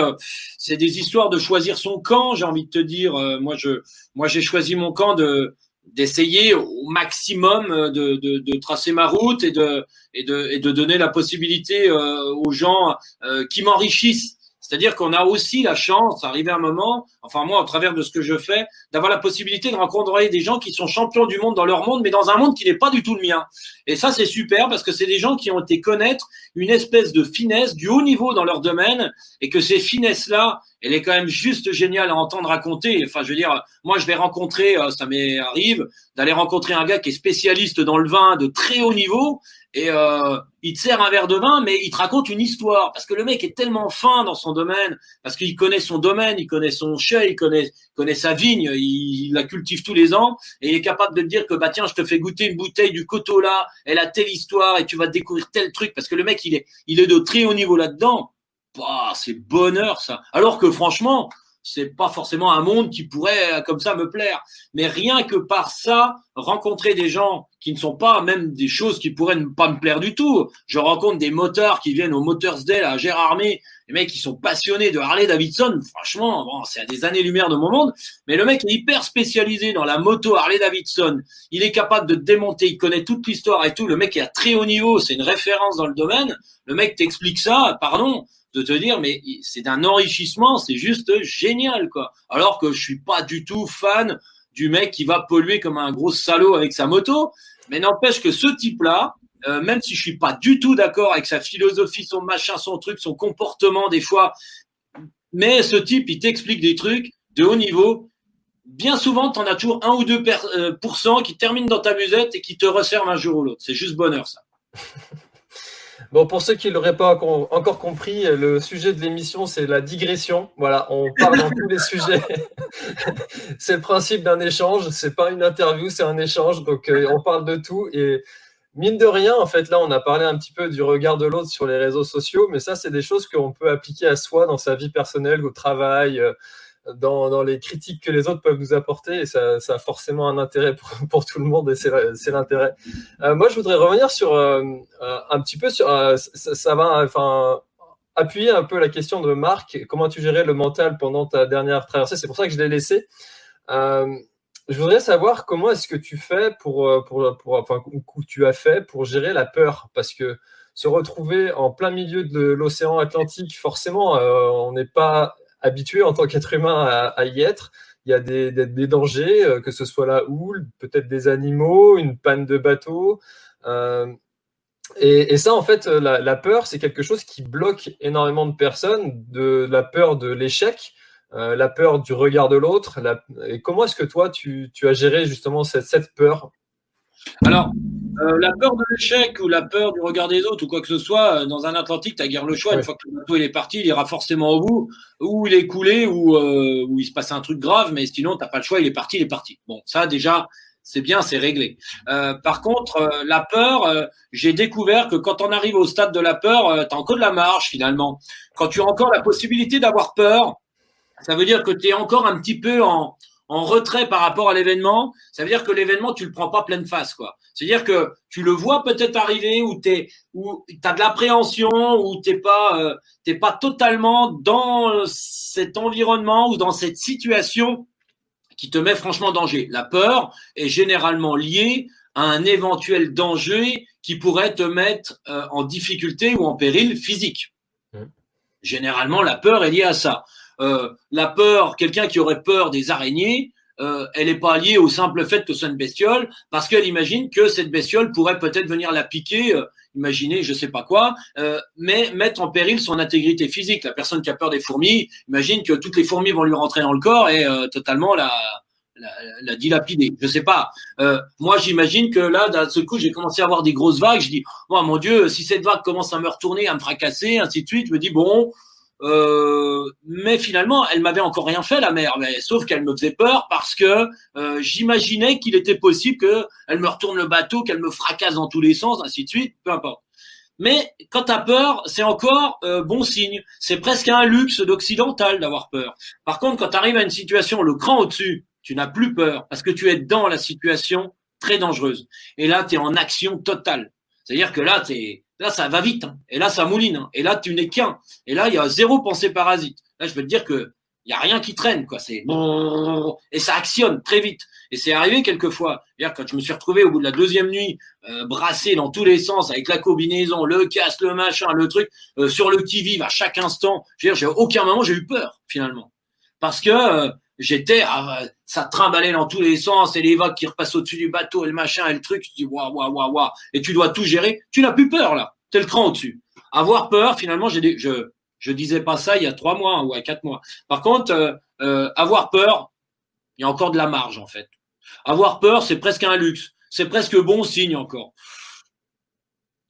c'est des histoires de choisir son camp. J'ai envie de te dire, moi, je, moi, j'ai choisi mon camp de d'essayer au maximum de, de, de, tracer ma route et de, et de, et de donner la possibilité aux gens qui m'enrichissent c'est-à-dire qu'on a aussi la chance, arrivé un moment, enfin moi, au travers de ce que je fais, d'avoir la possibilité de rencontrer des gens qui sont champions du monde dans leur monde, mais dans un monde qui n'est pas du tout le mien. Et ça, c'est super parce que c'est des gens qui ont été connaître une espèce de finesse du haut niveau dans leur domaine et que ces finesses-là, elle est quand même juste géniale à entendre raconter. Enfin, je veux dire, moi, je vais rencontrer, euh, ça m'arrive d'aller rencontrer un gars qui est spécialiste dans le vin de très haut niveau et euh, il te sert un verre de vin, mais il te raconte une histoire parce que le mec est tellement fin dans son domaine, parce qu'il connaît son domaine, il connaît son chai, il connaît, connaît sa vigne, il, la cultive tous les ans et il est capable de te dire que bah tiens, je te fais goûter une bouteille du coteau là, elle a telle histoire et tu vas découvrir tel truc parce que le mec il est, il est de très haut niveau là-dedans. Bah, c'est bonheur ça. Alors que franchement, c'est pas forcément un monde qui pourrait euh, comme ça me plaire. Mais rien que par ça, rencontrer des gens qui ne sont pas même des choses qui pourraient ne pas me plaire du tout. Je rencontre des moteurs qui viennent au Motors Day à Gérardmer, les mecs qui sont passionnés de Harley Davidson. Franchement, bon, c'est à des années-lumière de mon monde. Mais le mec est hyper spécialisé dans la moto Harley Davidson. Il est capable de démonter, il connaît toute l'histoire et tout. Le mec est à très haut niveau, c'est une référence dans le domaine. Le mec t'explique ça, pardon de te dire mais c'est d'un enrichissement, c'est juste génial quoi. Alors que je suis pas du tout fan du mec qui va polluer comme un gros salaud avec sa moto, mais n'empêche que ce type-là, euh, même si je suis pas du tout d'accord avec sa philosophie, son machin, son truc, son comportement des fois, mais ce type, il t'explique des trucs de haut niveau. Bien souvent, tu en as toujours un ou deux euh, qui terminent dans ta musette et qui te resservent un jour ou l'autre. C'est juste bonheur, ça. Bon, pour ceux qui ne l'auraient pas encore compris, le sujet de l'émission, c'est la digression. Voilà, on parle dans tous les sujets. c'est le principe d'un échange. C'est pas une interview, c'est un échange. Donc, euh, on parle de tout. Et mine de rien, en fait, là, on a parlé un petit peu du regard de l'autre sur les réseaux sociaux. Mais ça, c'est des choses qu'on peut appliquer à soi dans sa vie personnelle, au travail, euh, dans, les critiques que les autres peuvent nous apporter ça, a forcément un intérêt pour, tout le monde et c'est l'intérêt. Euh, moi, je voudrais revenir sur euh, euh un petit peu sur ça, va enfin appuyer un peu la question de Marc. Comment tu gérais le mental pendant ta dernière traversée? C'est pour ça que je l'ai laissé. Je voudrais savoir comment est-ce que tu fais pour, pour, pour enfin, tu as fait pour gérer la peur? Parce que se retrouver en plein milieu de l'océan Atlantique, forcément, on n'est pas habitué en tant qu'être humain à, y être. Il y a des, des, dangers, euh, que ce soit la houle, peut-être des animaux, une panne de bateau. Euh, et, et, ça, en fait, la, peur, c'est quelque chose qui bloque énormément de personnes, de la peur de l'échec, euh, la peur du regard de l'autre. Et comment est-ce que toi, tu, tu, as géré justement cette, cette peur? Alors, euh, la peur de l'échec ou la peur du regard des autres ou quoi que ce soit, euh, dans un Atlantique, tu guère le choix. Une fois que le bateau il est parti, il ira forcément au bout, ou il est coulé, ou, euh, il se passe un truc grave, mais sinon, tu pas le choix, il est parti, il est parti. Bon, ça déjà, c'est bien, c'est réglé. Euh, par contre, la peur, j'ai découvert que quand on arrive au stade de la peur, tu as encore de la marge finalement. Quand tu as encore la possibilité d'avoir peur, ça veut dire que tu es encore un petit peu en, en retrait par rapport à l'événement, ça veut dire que l'événement, tu le prends pas pleine face, quoi. C'est-à-dire que tu le vois peut-être arriver ou t'es, ou t'as de l'appréhension ou t'es pas, euh, t'es pas totalement dans cet environnement ou dans cette situation qui te met franchement en danger. La peur est généralement liée à un éventuel danger qui pourrait te mettre euh, en difficulté ou en péril physique. Mmh. Généralement, la peur est liée à ça. Euh, la peur, quelqu'un qui aurait peur des araignées, euh, elle n'est pas liée au simple fait que ce soit une bestiole, parce qu'elle imagine que cette bestiole pourrait peut-être venir la piquer, euh, imaginer je sais pas quoi, euh, mais mettre en péril son intégrité physique. La personne qui a peur des fourmis, imagine que toutes les fourmis vont lui rentrer dans le corps et totalement la, la, la, dilapider. Je sais pas. moi, j'imagine que là, d'un ce coup, j'ai commencé à avoir des grosses vagues. Je dis, oh mon Dieu, si cette vague commence à me retourner, à me fracasser, ainsi de suite, je me dis bon, euh, mais finalement, elle m'avait encore rien fait la mère, sauf qu'elle me faisait peur parce que euh, j'imaginais qu'il était possible qu'elle me retourne le bateau, qu'elle me fracasse dans tous les sens, ainsi de suite, peu importe. Mais quand tu as peur, c'est encore euh, bon signe. C'est presque un luxe d'occidental d'avoir peur. Par contre, quand tu arrives à une situation, le cran au-dessus, tu n'as plus peur parce que tu es dans la situation très dangereuse. Et là, tu es en action totale. C'est-à-dire que là, tu es Là, ça va vite. Hein. Et là, ça mouline. Hein. Et là, tu n'es qu'un. Et là, il y a zéro pensée parasite. Là, je veux te dire que il y a rien qui traîne, quoi. C'est et ça actionne très vite. Et c'est arrivé quelquefois. Quand je me suis retrouvé au bout de la deuxième nuit, euh, brassé dans tous les sens avec la combinaison, le casque, le machin, le truc, euh, sur le qui vive à chaque instant. Je veux dire, j'ai aucun moment j'ai eu peur finalement, parce que euh, j'étais, ah, ça trimballait dans tous les sens et les vagues qui repassent au-dessus du bateau et le machin et le truc. Tu dis waouh waouh waouh et tu dois tout gérer. Tu n'as plus peur là. T'es le cran au-dessus. Avoir peur, finalement, j'ai je je disais pas ça il y a trois mois ou à quatre mois. Par contre, euh, euh, avoir peur, il y a encore de la marge en fait. Avoir peur, c'est presque un luxe. C'est presque bon signe encore.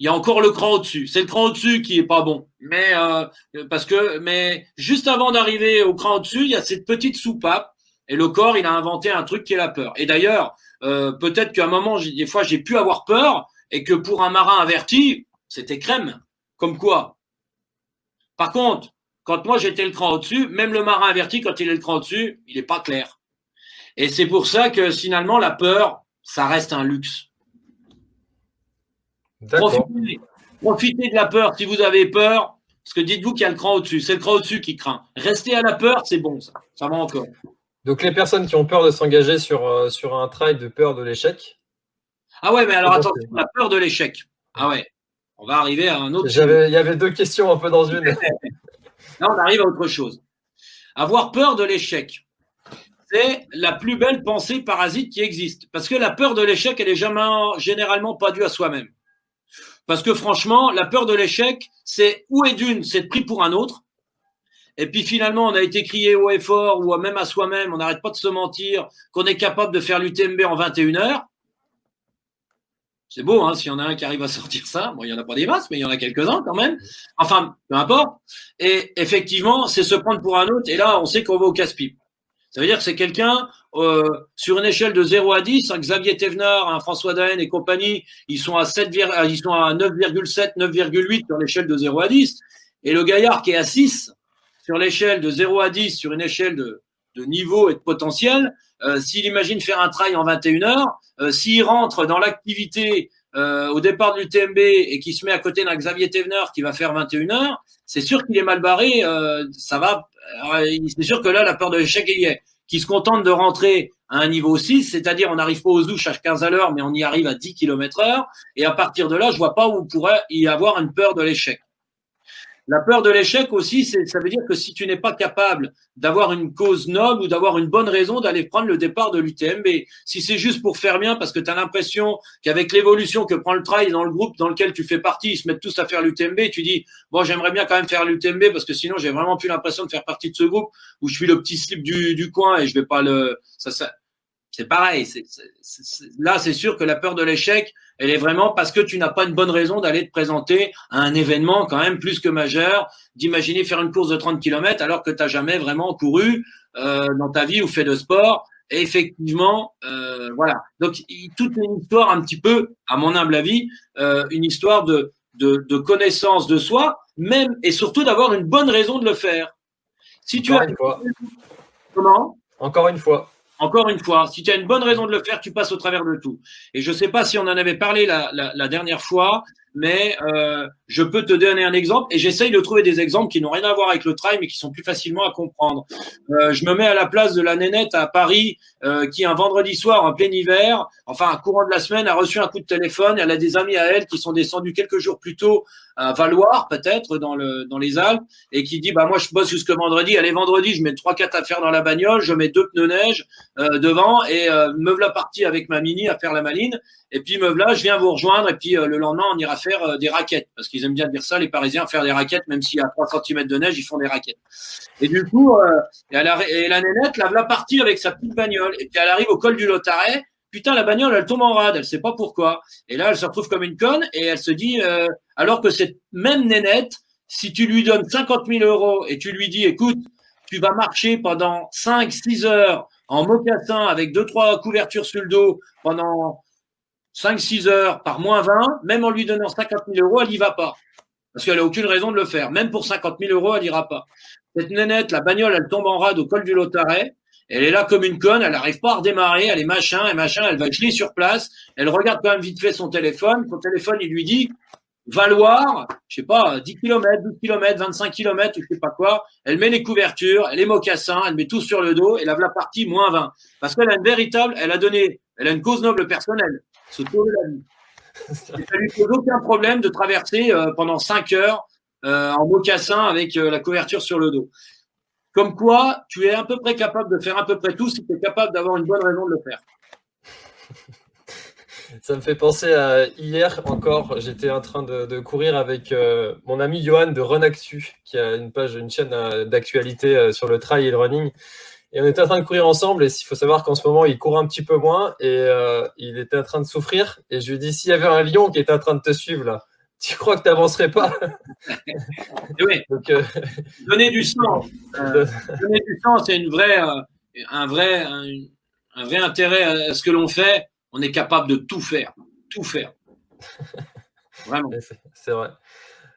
Il y a encore le cran au-dessus. C'est le cran au-dessus qui est pas bon. Mais euh, parce que mais juste avant d'arriver au cran au-dessus, il y a cette petite soupape et le corps, il a inventé un truc qui est la peur. Et d'ailleurs, peut-être qu'à un moment, des fois, j'ai pu avoir peur et que pour un marin averti, c'était crème. Comme quoi Par contre, quand moi j'étais le cran au-dessus, même le marin averti, quand il est le cran au-dessus, il n'est pas clair. Et c'est pour ça que finalement, la peur, ça reste un luxe. Profitez, profitez, de la peur si vous avez peur, parce que dites-vous qu'il y a le cran au-dessus. C'est le cran au-dessus qui craint. Restez à la peur, c'est bon, ça. Ça va encore. Donc les personnes qui ont peur de s'engager sur, euh, sur un trail de peur de l'échec. Ah ouais, mais alors attention, la peur de l'échec. Ah ouais on va arriver à un autre. Il y avait deux questions un peu dans une. Là, on arrive à autre chose. Avoir peur de l'échec, c'est la plus belle pensée parasite qui existe. Parce que la peur de l'échec, elle est jamais, généralement pas due à soi-même. Parce que franchement, la peur de l'échec, c'est ou est d'une, c'est pris pour un autre. Et puis finalement, on a été crié haut et fort, ou même à soi-même, on n'arrête pas de se mentir, qu'on est capable de faire l'UTMB en 21 heures. C'est beau, hein, s'il y en a un qui arrive à sortir ça. Bon, il n'y en a pas des masses, mais il y en a quelques-uns quand même. Enfin, peu importe. Et effectivement, c'est se prendre pour un autre. Et là, on sait qu'on va au casse-pipe. Ça veut dire que c'est quelqu'un, euh, sur une échelle de 0 à 10, un Xavier Thévenard, un François Daen et compagnie, ils sont à 7, ils sont à 9,7, 9,8 sur l'échelle de 0 à 10. Et le gaillard qui est à 6 sur l'échelle de 0 à 10, sur une échelle de, de niveau et de potentiel, euh, s'il imagine faire un trail en 21 heures, euh, s'il rentre dans l'activité euh, au départ du TMB et qui se met à côté d'un Xavier Théveneur qui va faire 21 heures, c'est sûr qu'il est mal barré. ça va. c'est sûr que là, la peur de l'échec y est. Qui se contente de rentrer à un niveau 6, c'est-à-dire on n'arrive pas aux ouches à 15 à l'heure, mais on y arrive à 10 km heure. Et à partir de là, je vois pas où pourrait y avoir une peur de l'échec. La peur de l'échec aussi, ça veut dire que si tu n'es pas capable d'avoir une cause noble ou d'avoir une bonne raison d'aller prendre le départ de l'UTMB, si c'est juste pour faire bien parce que tu as l'impression qu'avec l'évolution que prend le trail dans le groupe dans lequel tu fais partie, ils se mettent tous à faire l'UTMB, tu dis, bon, j'aimerais bien quand même faire l'UTMB parce que sinon j'ai vraiment plus l'impression de faire partie de ce groupe où je suis le petit slip du, du coin et je vais pas le, ça, ça c'est pareil. là, c'est sûr que la peur de l'échec, elle est vraiment parce que tu n'as pas une bonne raison d'aller te présenter à un événement quand même plus que majeur, d'imaginer faire une course de 30 km alors que tu n'as jamais vraiment couru euh, dans ta vie ou fait de sport. Et effectivement, euh, voilà. Donc, toute une histoire un petit peu, à mon humble avis, euh, une histoire de, de, de, connaissance de soi, même et surtout d'avoir une bonne raison de le faire. Si tu Encore as... une fois. Comment? Encore une fois. Encore une fois, si tu as une bonne raison de le faire, tu passes au travers de tout. Et je ne sais pas si on en avait parlé la, dernière fois, mais euh, je peux te donner un exemple et j'essaye de trouver des exemples qui n'ont rien à voir avec le trail mais qui sont plus facilement à comprendre. Euh, je me mets à la place de la nénette à Paris euh, qui un vendredi soir en plein hiver, enfin un courant de la semaine, a reçu un coup de téléphone. Elle a des amis à elle qui sont descendus quelques jours plus tôt à Valoir peut-être dans le dans les Alpes et qui dit bah moi je bosse jusque vendredi. Allez vendredi je mets trois quatre affaires dans la bagnole, je mets deux pneus neige devant et me voilà parti avec ma mini à faire la maline et puis me voilà je viens vous rejoindre et puis le lendemain on ira faire euh, des raquettes parce qu'ils aiment bien dire ça les Parisiens faire des raquettes même s'il y a 3 cm de neige ils font des raquettes. Et du coup et, elle a, et la nénette la voilà partie avec sa petite bagnole et puis elle arrive au col du Lotaret putain, la bagnole, elle tombe en rade, elle sait pas pourquoi. Et là, elle se retrouve comme une conne et elle se dit, euh, alors que cette même nénette, si tu lui donnes 50 000 euros et tu lui dis, écoute, tu vas marcher pendant 5, 6 heures en mocassin avec deux, trois couvertures sur le dos pendant 5, 6 heures par moins 20, même en lui donnant 50 000 euros, elle n'y va pas. Parce qu'elle a aucune raison de le faire. Même pour 50 000 euros, elle n'ira pas. Cette nénette, la bagnole, elle tombe en rade au col du Lotaret. Elle est là comme une conne, elle n'arrive pas à redémarrer, elle est machin et machin, elle va geler sur place. Elle regarde quand même vite fait son téléphone. Son téléphone, il lui dit Valoir, je sais pas, 10 km, 12 km, 25 km, je sais pas quoi. Elle met les couvertures, les mocassins, elle met tout sur le dos et la partie moins 20. Parce qu'elle a une véritable, elle a donné, elle a une cause noble personnelle, se sauver la vie. Ça lui pose aucun problème de traverser euh, pendant 5 heures euh, en mocassin avec euh, la couverture sur le dos. Comme quoi, tu es à peu près capable de faire à peu près tout si tu es capable d'avoir une bonne raison de le faire. Ça me fait penser à hier encore, j'étais en train de, de courir avec euh, mon ami Johan de Runactu, qui a une page, une chaîne d'actualité sur le trail et le running. Et on était en train de courir ensemble, et il faut savoir qu'en ce moment, il court un petit peu moins, et euh, il était en train de souffrir. Et je lui dis, s'il y avait un lion qui était en train de te suivre là, tu crois que tu n'avancerais pas oui. Donc, euh... Donner du sang. Euh, donner du sang, c'est une vraie, un, vrai, un, un, vrai intérêt à ce que l'on fait. On est capable de tout faire. Tout faire. Vraiment. C'est vrai.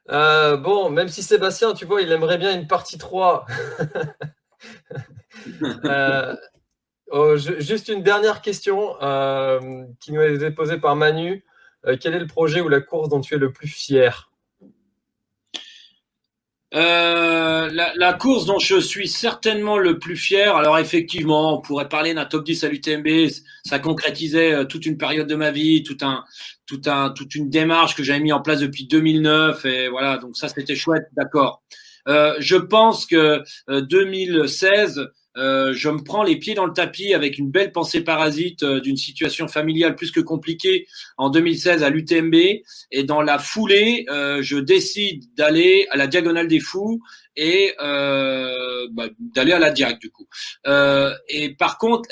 Euh, bon, même si Sébastien, tu vois, il aimerait bien une partie 3. Oh, je, juste une dernière question qui nous été posée par Manu. Euh, quel est le projet ou la course dont tu es le plus fier? Euh, la, course dont je suis certainement le plus fier, alors effectivement, on pourrait parler d'un top 10 à l'UTMB, ça concrétisait euh, toute une période de ma vie, toute une démarche que j'avais mis en place depuis 2009, et voilà, donc ça c'était chouette, d'accord. Euh, je pense que 2016, euh, euh, je me prends les pieds dans le tapis avec une belle pensée parasite euh, d'une situation familiale plus que compliquée en 2016 à l'UTMB. Et dans la foulée, euh, je décide d'aller à la Diagonale des Fous et euh, bah, d'aller à la Diag du coup. et par contre,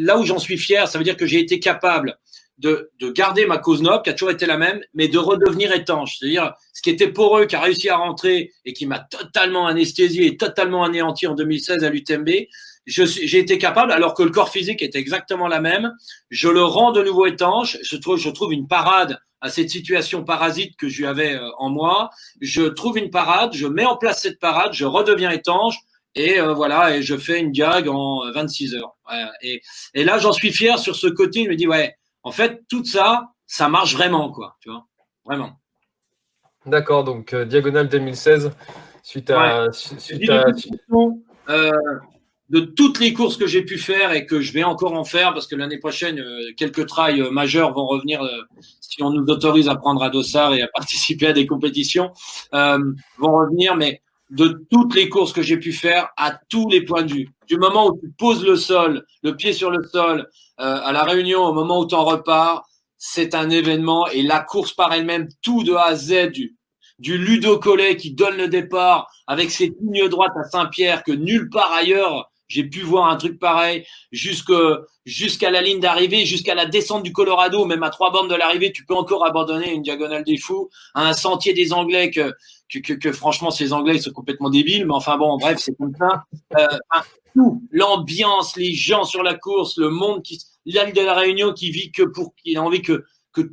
là où j'en suis fier, ça veut dire que j'ai été capable de, de, garder ma cause noble, qui a toujours été la même, mais de redevenir étanche. C'est-à-dire, ce qui était pour eux, qui a réussi à rentrer et qui m'a totalement anesthésié et totalement anéanti en 2016 à l'UTMB, j'ai été capable, alors que le corps physique était exactement la même, je le rends de nouveau étanche. Je trouve, je trouve une parade à cette situation parasite que j'avais euh, en moi. Je trouve une parade, je mets en place cette parade, je redeviens étanche. Et euh, voilà, et je fais une diag en 26 heures. Ouais, et, et là, j'en suis fier sur ce côté. Je me dis, ouais, en fait, tout ça, ça marche vraiment, quoi. Tu vois, vraiment. D'accord, donc euh, Diagonale 2016, suite à. Ouais. Suite à... Euh, de toutes les courses que j'ai pu faire et que je vais encore en faire, parce que l'année prochaine, euh, quelques trails euh, majeurs vont revenir, si on nous autorise à prendre à Dossard et à participer à des compétitions, vont revenir, mais de toutes les courses que j'ai pu faire à tous les points de vue. Du moment où tu poses le sol, le pied sur le sol, euh, à la réunion, au moment où tu en repars, c'est un événement et la course par elle-même, tout de A à Z, du, du Ludo Collet qui donne le départ avec ses lignes droites à Saint-Pierre que nulle part ailleurs j'ai pu voir un truc pareil jusqu'à la ligne d'arrivée, jusqu'à la descente du Colorado, même à trois bornes de l'arrivée, tu peux encore abandonner une diagonale des fous, un sentier des Anglais que franchement ces Anglais sont complètement débiles, mais enfin bon, bref, c'est comme ça. Euh, tout, l'ambiance, les gens sur la course, le monde qui, l'île de la Réunion qui vit que pour, qu'il a envie que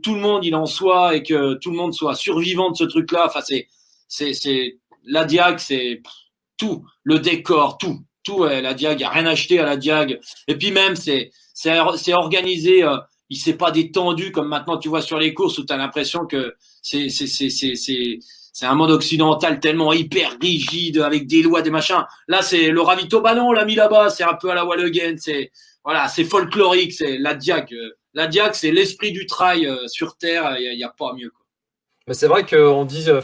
tout le monde il en soit et que tout le monde soit survivant de ce truc-là. Enfin, c'est c'est c'est la diag, c'est tout, le décor, tout tout la Diag, il n'y a rien acheté à la Diag. Et puis même, c'est organisé. Euh, il s'est pas détendu comme maintenant tu vois sur les courses où tu as l'impression que c'est un monde occidental tellement hyper rigide avec des lois, des machins. Là, c'est le ravito ballon, on l'a mis là-bas, c'est un peu à la Wallogen, c'est voilà, folklorique, c'est la Diag. Euh, la Diag, c'est l'esprit du trail euh, sur terre, il n'y a, pas mieux. Mais c'est vrai qu'on dit, euh,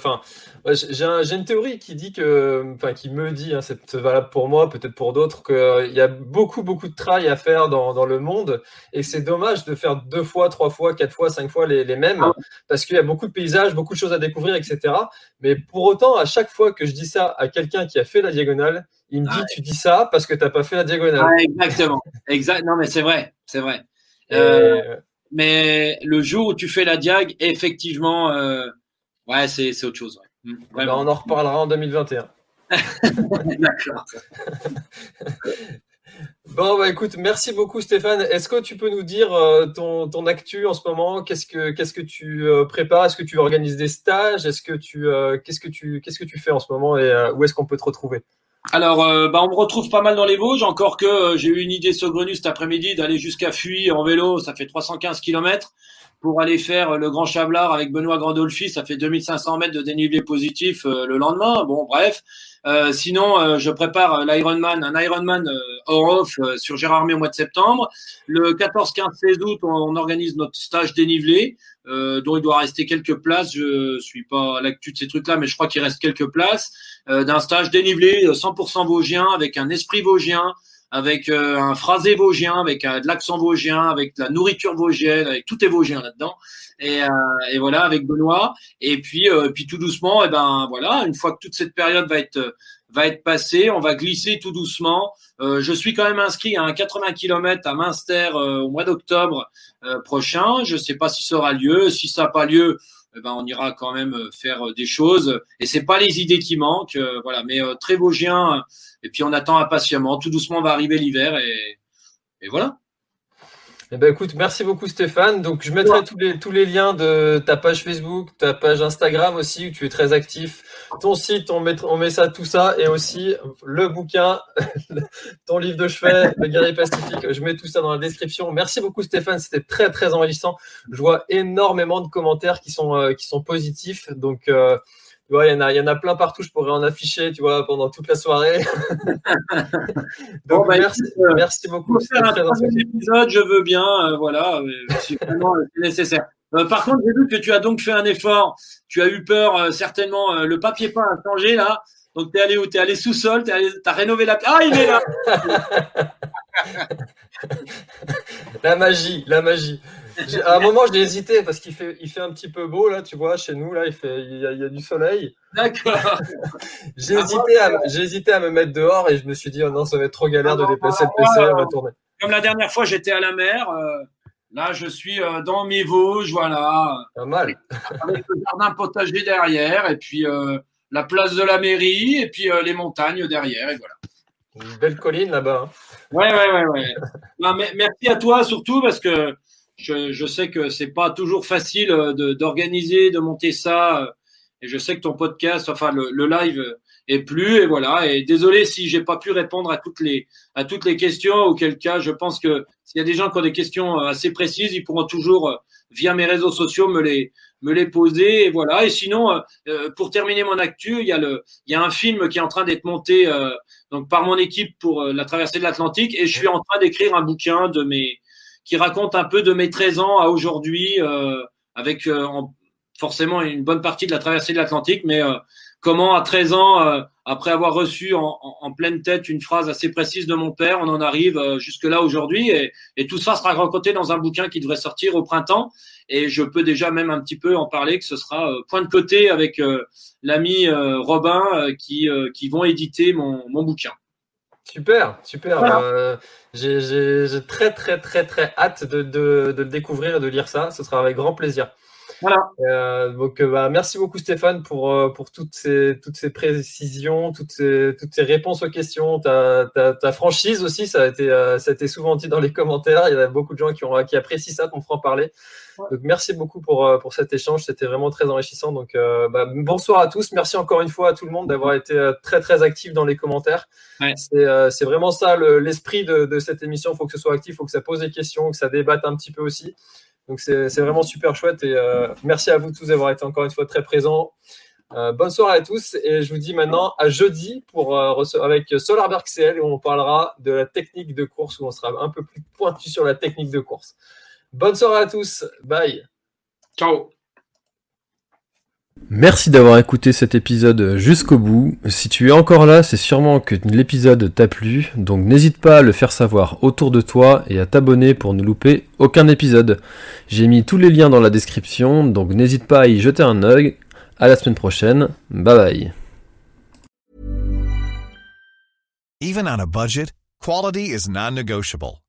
j'ai une théorie qui dit que, enfin, qui me dit, hein, c'est valable pour moi, peut-être pour d'autres, qu'il y a beaucoup, beaucoup de travail à faire dans, dans le monde et c'est dommage de faire deux fois, trois fois, quatre fois, cinq fois les, les mêmes ah parce qu'il y a beaucoup de paysages, beaucoup de choses à découvrir, etc. Mais pour autant, à chaque fois que je dis ça à quelqu'un qui a fait la diagonale, il me dit, tu dis ça parce que tu n'as pas fait la diagonale. exactement. exact. Non, mais c'est vrai, c'est vrai. Euh, mais le jour où tu fais la diag, effectivement, euh, ouais, c'est, autre chose. Mm, bah, on en reparlera en 2021. D'accord. Bon, bah écoute, merci beaucoup Stéphane. Est-ce que tu peux nous dire euh, ton, ton, actu en ce moment? Qu'est-ce que, qu'est-ce que tu euh, prépares? Est-ce que tu organises des stages? Est-ce que tu, qu'est-ce que tu, qu'est-ce que tu fais en ce moment et où est-ce qu'on peut te retrouver? Alors, euh, bah, on me retrouve pas mal dans les Vosges. Encore que euh, j'ai eu une idée saugrenue cet après-midi d'aller jusqu'à Fuy en vélo. Ça fait 315 km pour aller faire le Grand Chablard avec Benoît Grandolfi. Ça fait 2500 mètres de dénivelé positif euh, le lendemain. Bon, bref. Euh, sinon, je prépare l'Ironman, un Ironman hors off sur Gérardmer au mois de septembre. Le 14, 15, 16 août, on, organise notre stage dénivelé, dont il doit rester quelques places. Je suis pas à l'actu de ces trucs-là, mais je crois qu'il reste quelques places. d'un stage dénivelé 100% vosgien avec un esprit vosgien, avec euh, un phrasé vosgien, avec euh, de l'accent vosgien, avec de la nourriture vosgienne, avec tout est vosgien là-dedans. Et, euh, et, voilà, avec Benoît. Et puis, puis tout doucement, et eh ben voilà, une fois que toute cette période va être va être passée, on va glisser tout doucement. je suis quand même inscrit à un 80 km à Münster au mois d'octobre prochain. Je ne sais pas si ça aura lieu. Si ça n'a pas lieu, eh ben, on ira quand même faire des choses. Et c'est pas les idées qui manquent, voilà. Mais très vosgien et puis on attend impatiemment. Tout doucement, va arriver l'hiver et, et voilà. Eh ben écoute, merci beaucoup Stéphane. Donc je mettrai tous les, tous les liens de ta page Facebook, ta page Instagram aussi, où tu es très actif, ton site, on met, on met ça, tout ça, et aussi le bouquin, ton livre de chevet, le guerrier pacifique. Je mets tout ça dans la description. Merci beaucoup Stéphane, c'était très très enrichissant. Je vois énormément de commentaires qui sont, euh, qui sont positifs. Donc euh, tu vois, il y, en a, y en a plein partout, je pourrais en afficher, tu vois, pendant toute la soirée. Donc, bah, merci, euh, merci beaucoup. Faire un épisode, je veux bien, euh, voilà, c'est vraiment euh, nécessaire. par contre, j'ai vu que tu as donc fait un effort. Tu as eu peur, certainement. le papier peint a changé là. Donc, tu es allé où? Tu es allé sous-sol, tu as rénové la. Ah, il est là La magie, la magie à un moment, j'ai hésité parce qu'il fait, il fait un petit peu beau là, tu vois, chez nous là, il fait, il y a, il y a du soleil. D'accord. j'ai hésité, à, hésité à me mettre dehors et je me suis dit, oh non, ça va être trop galère de déplacer le PC, on va tourner. Comme la dernière fois, j'étais à la mer. Euh, là, je suis euh, dans mes Vosges, voilà. Pas mal. Avec le jardin potager derrière et puis euh, la place de la mairie et puis les montagnes derrière et voilà. Une belle colline là-bas. Hein. Ouais, ouais, ouais, ouais. non, mais, merci à toi surtout parce que je, je sais que c'est pas toujours facile euh, d'organiser, de, monter ça. Euh, et je sais que ton podcast, enfin le, le live est plus et voilà. Et désolé si j'ai pas pu répondre à toutes les à toutes les questions. Auquel cas, je pense que s'il y a des gens qui ont des questions euh, assez précises, ils pourront toujours via mes réseaux sociaux me les me les poser et voilà. Et sinon, pour terminer mon actu, il y a le il y a un film qui est en train d'être monté donc par mon équipe pour la traversée de l'Atlantique et je suis en train d'écrire un bouquin de mes qui raconte un peu de mes 13 ans à aujourd'hui, euh, avec euh, forcément une bonne partie de la traversée de l'Atlantique, mais euh, comment à 13 ans, après avoir reçu en, pleine tête une phrase assez précise de mon père, on en arrive jusque-là aujourd'hui, et, tout ça sera raconté dans un bouquin qui devrait sortir au printemps, et je peux déjà même un petit peu en parler, que ce sera point de côté avec l'ami Robin qui, vont éditer mon bouquin. Super, super. Euh, j'ai très, très, très, très hâte de, de, de, le découvrir et de lire ça. Ce sera avec grand plaisir. Voilà. donc, bah, merci beaucoup Stéphane pour, pour toutes, ces, toutes ces précisions, toutes ces, toutes ces réponses aux questions, ta, ta, franchise aussi, ça a, été, ça a été souvent dit dans les commentaires. Il y a beaucoup de gens qui, ont, qui apprécient ça, ton franc-parler. Donc merci beaucoup pour, euh, pour cet échange, c'était vraiment très enrichissant. Donc euh, bah, bonsoir à tous, merci encore une fois à tout le monde d'avoir été euh, très très actif dans les commentaires. C'est vraiment ça l'esprit de, cette émission, il faut que ce soit actif, il faut que ça pose des questions, que ça débatte un petit peu aussi. Donc c'est vraiment super chouette et merci à vous tous d'avoir été encore une fois très présents. bonne soirée à tous et je vous dis maintenant à jeudi pour avec Solarberg CL où on parlera de la technique de course où on sera un peu plus pointu sur la technique de course. Bonne soirée à tous. Bye. Ciao. Merci d'avoir écouté cet épisode jusqu'au bout. Si tu es encore là, c'est sûrement que l'épisode t'a plu, donc n'hésite pas à le faire savoir autour de toi et à t'abonner pour ne louper aucun épisode. J'ai mis tous les liens dans la description, donc n'hésite pas à y jeter un œil. À la semaine prochaine. Bye bye.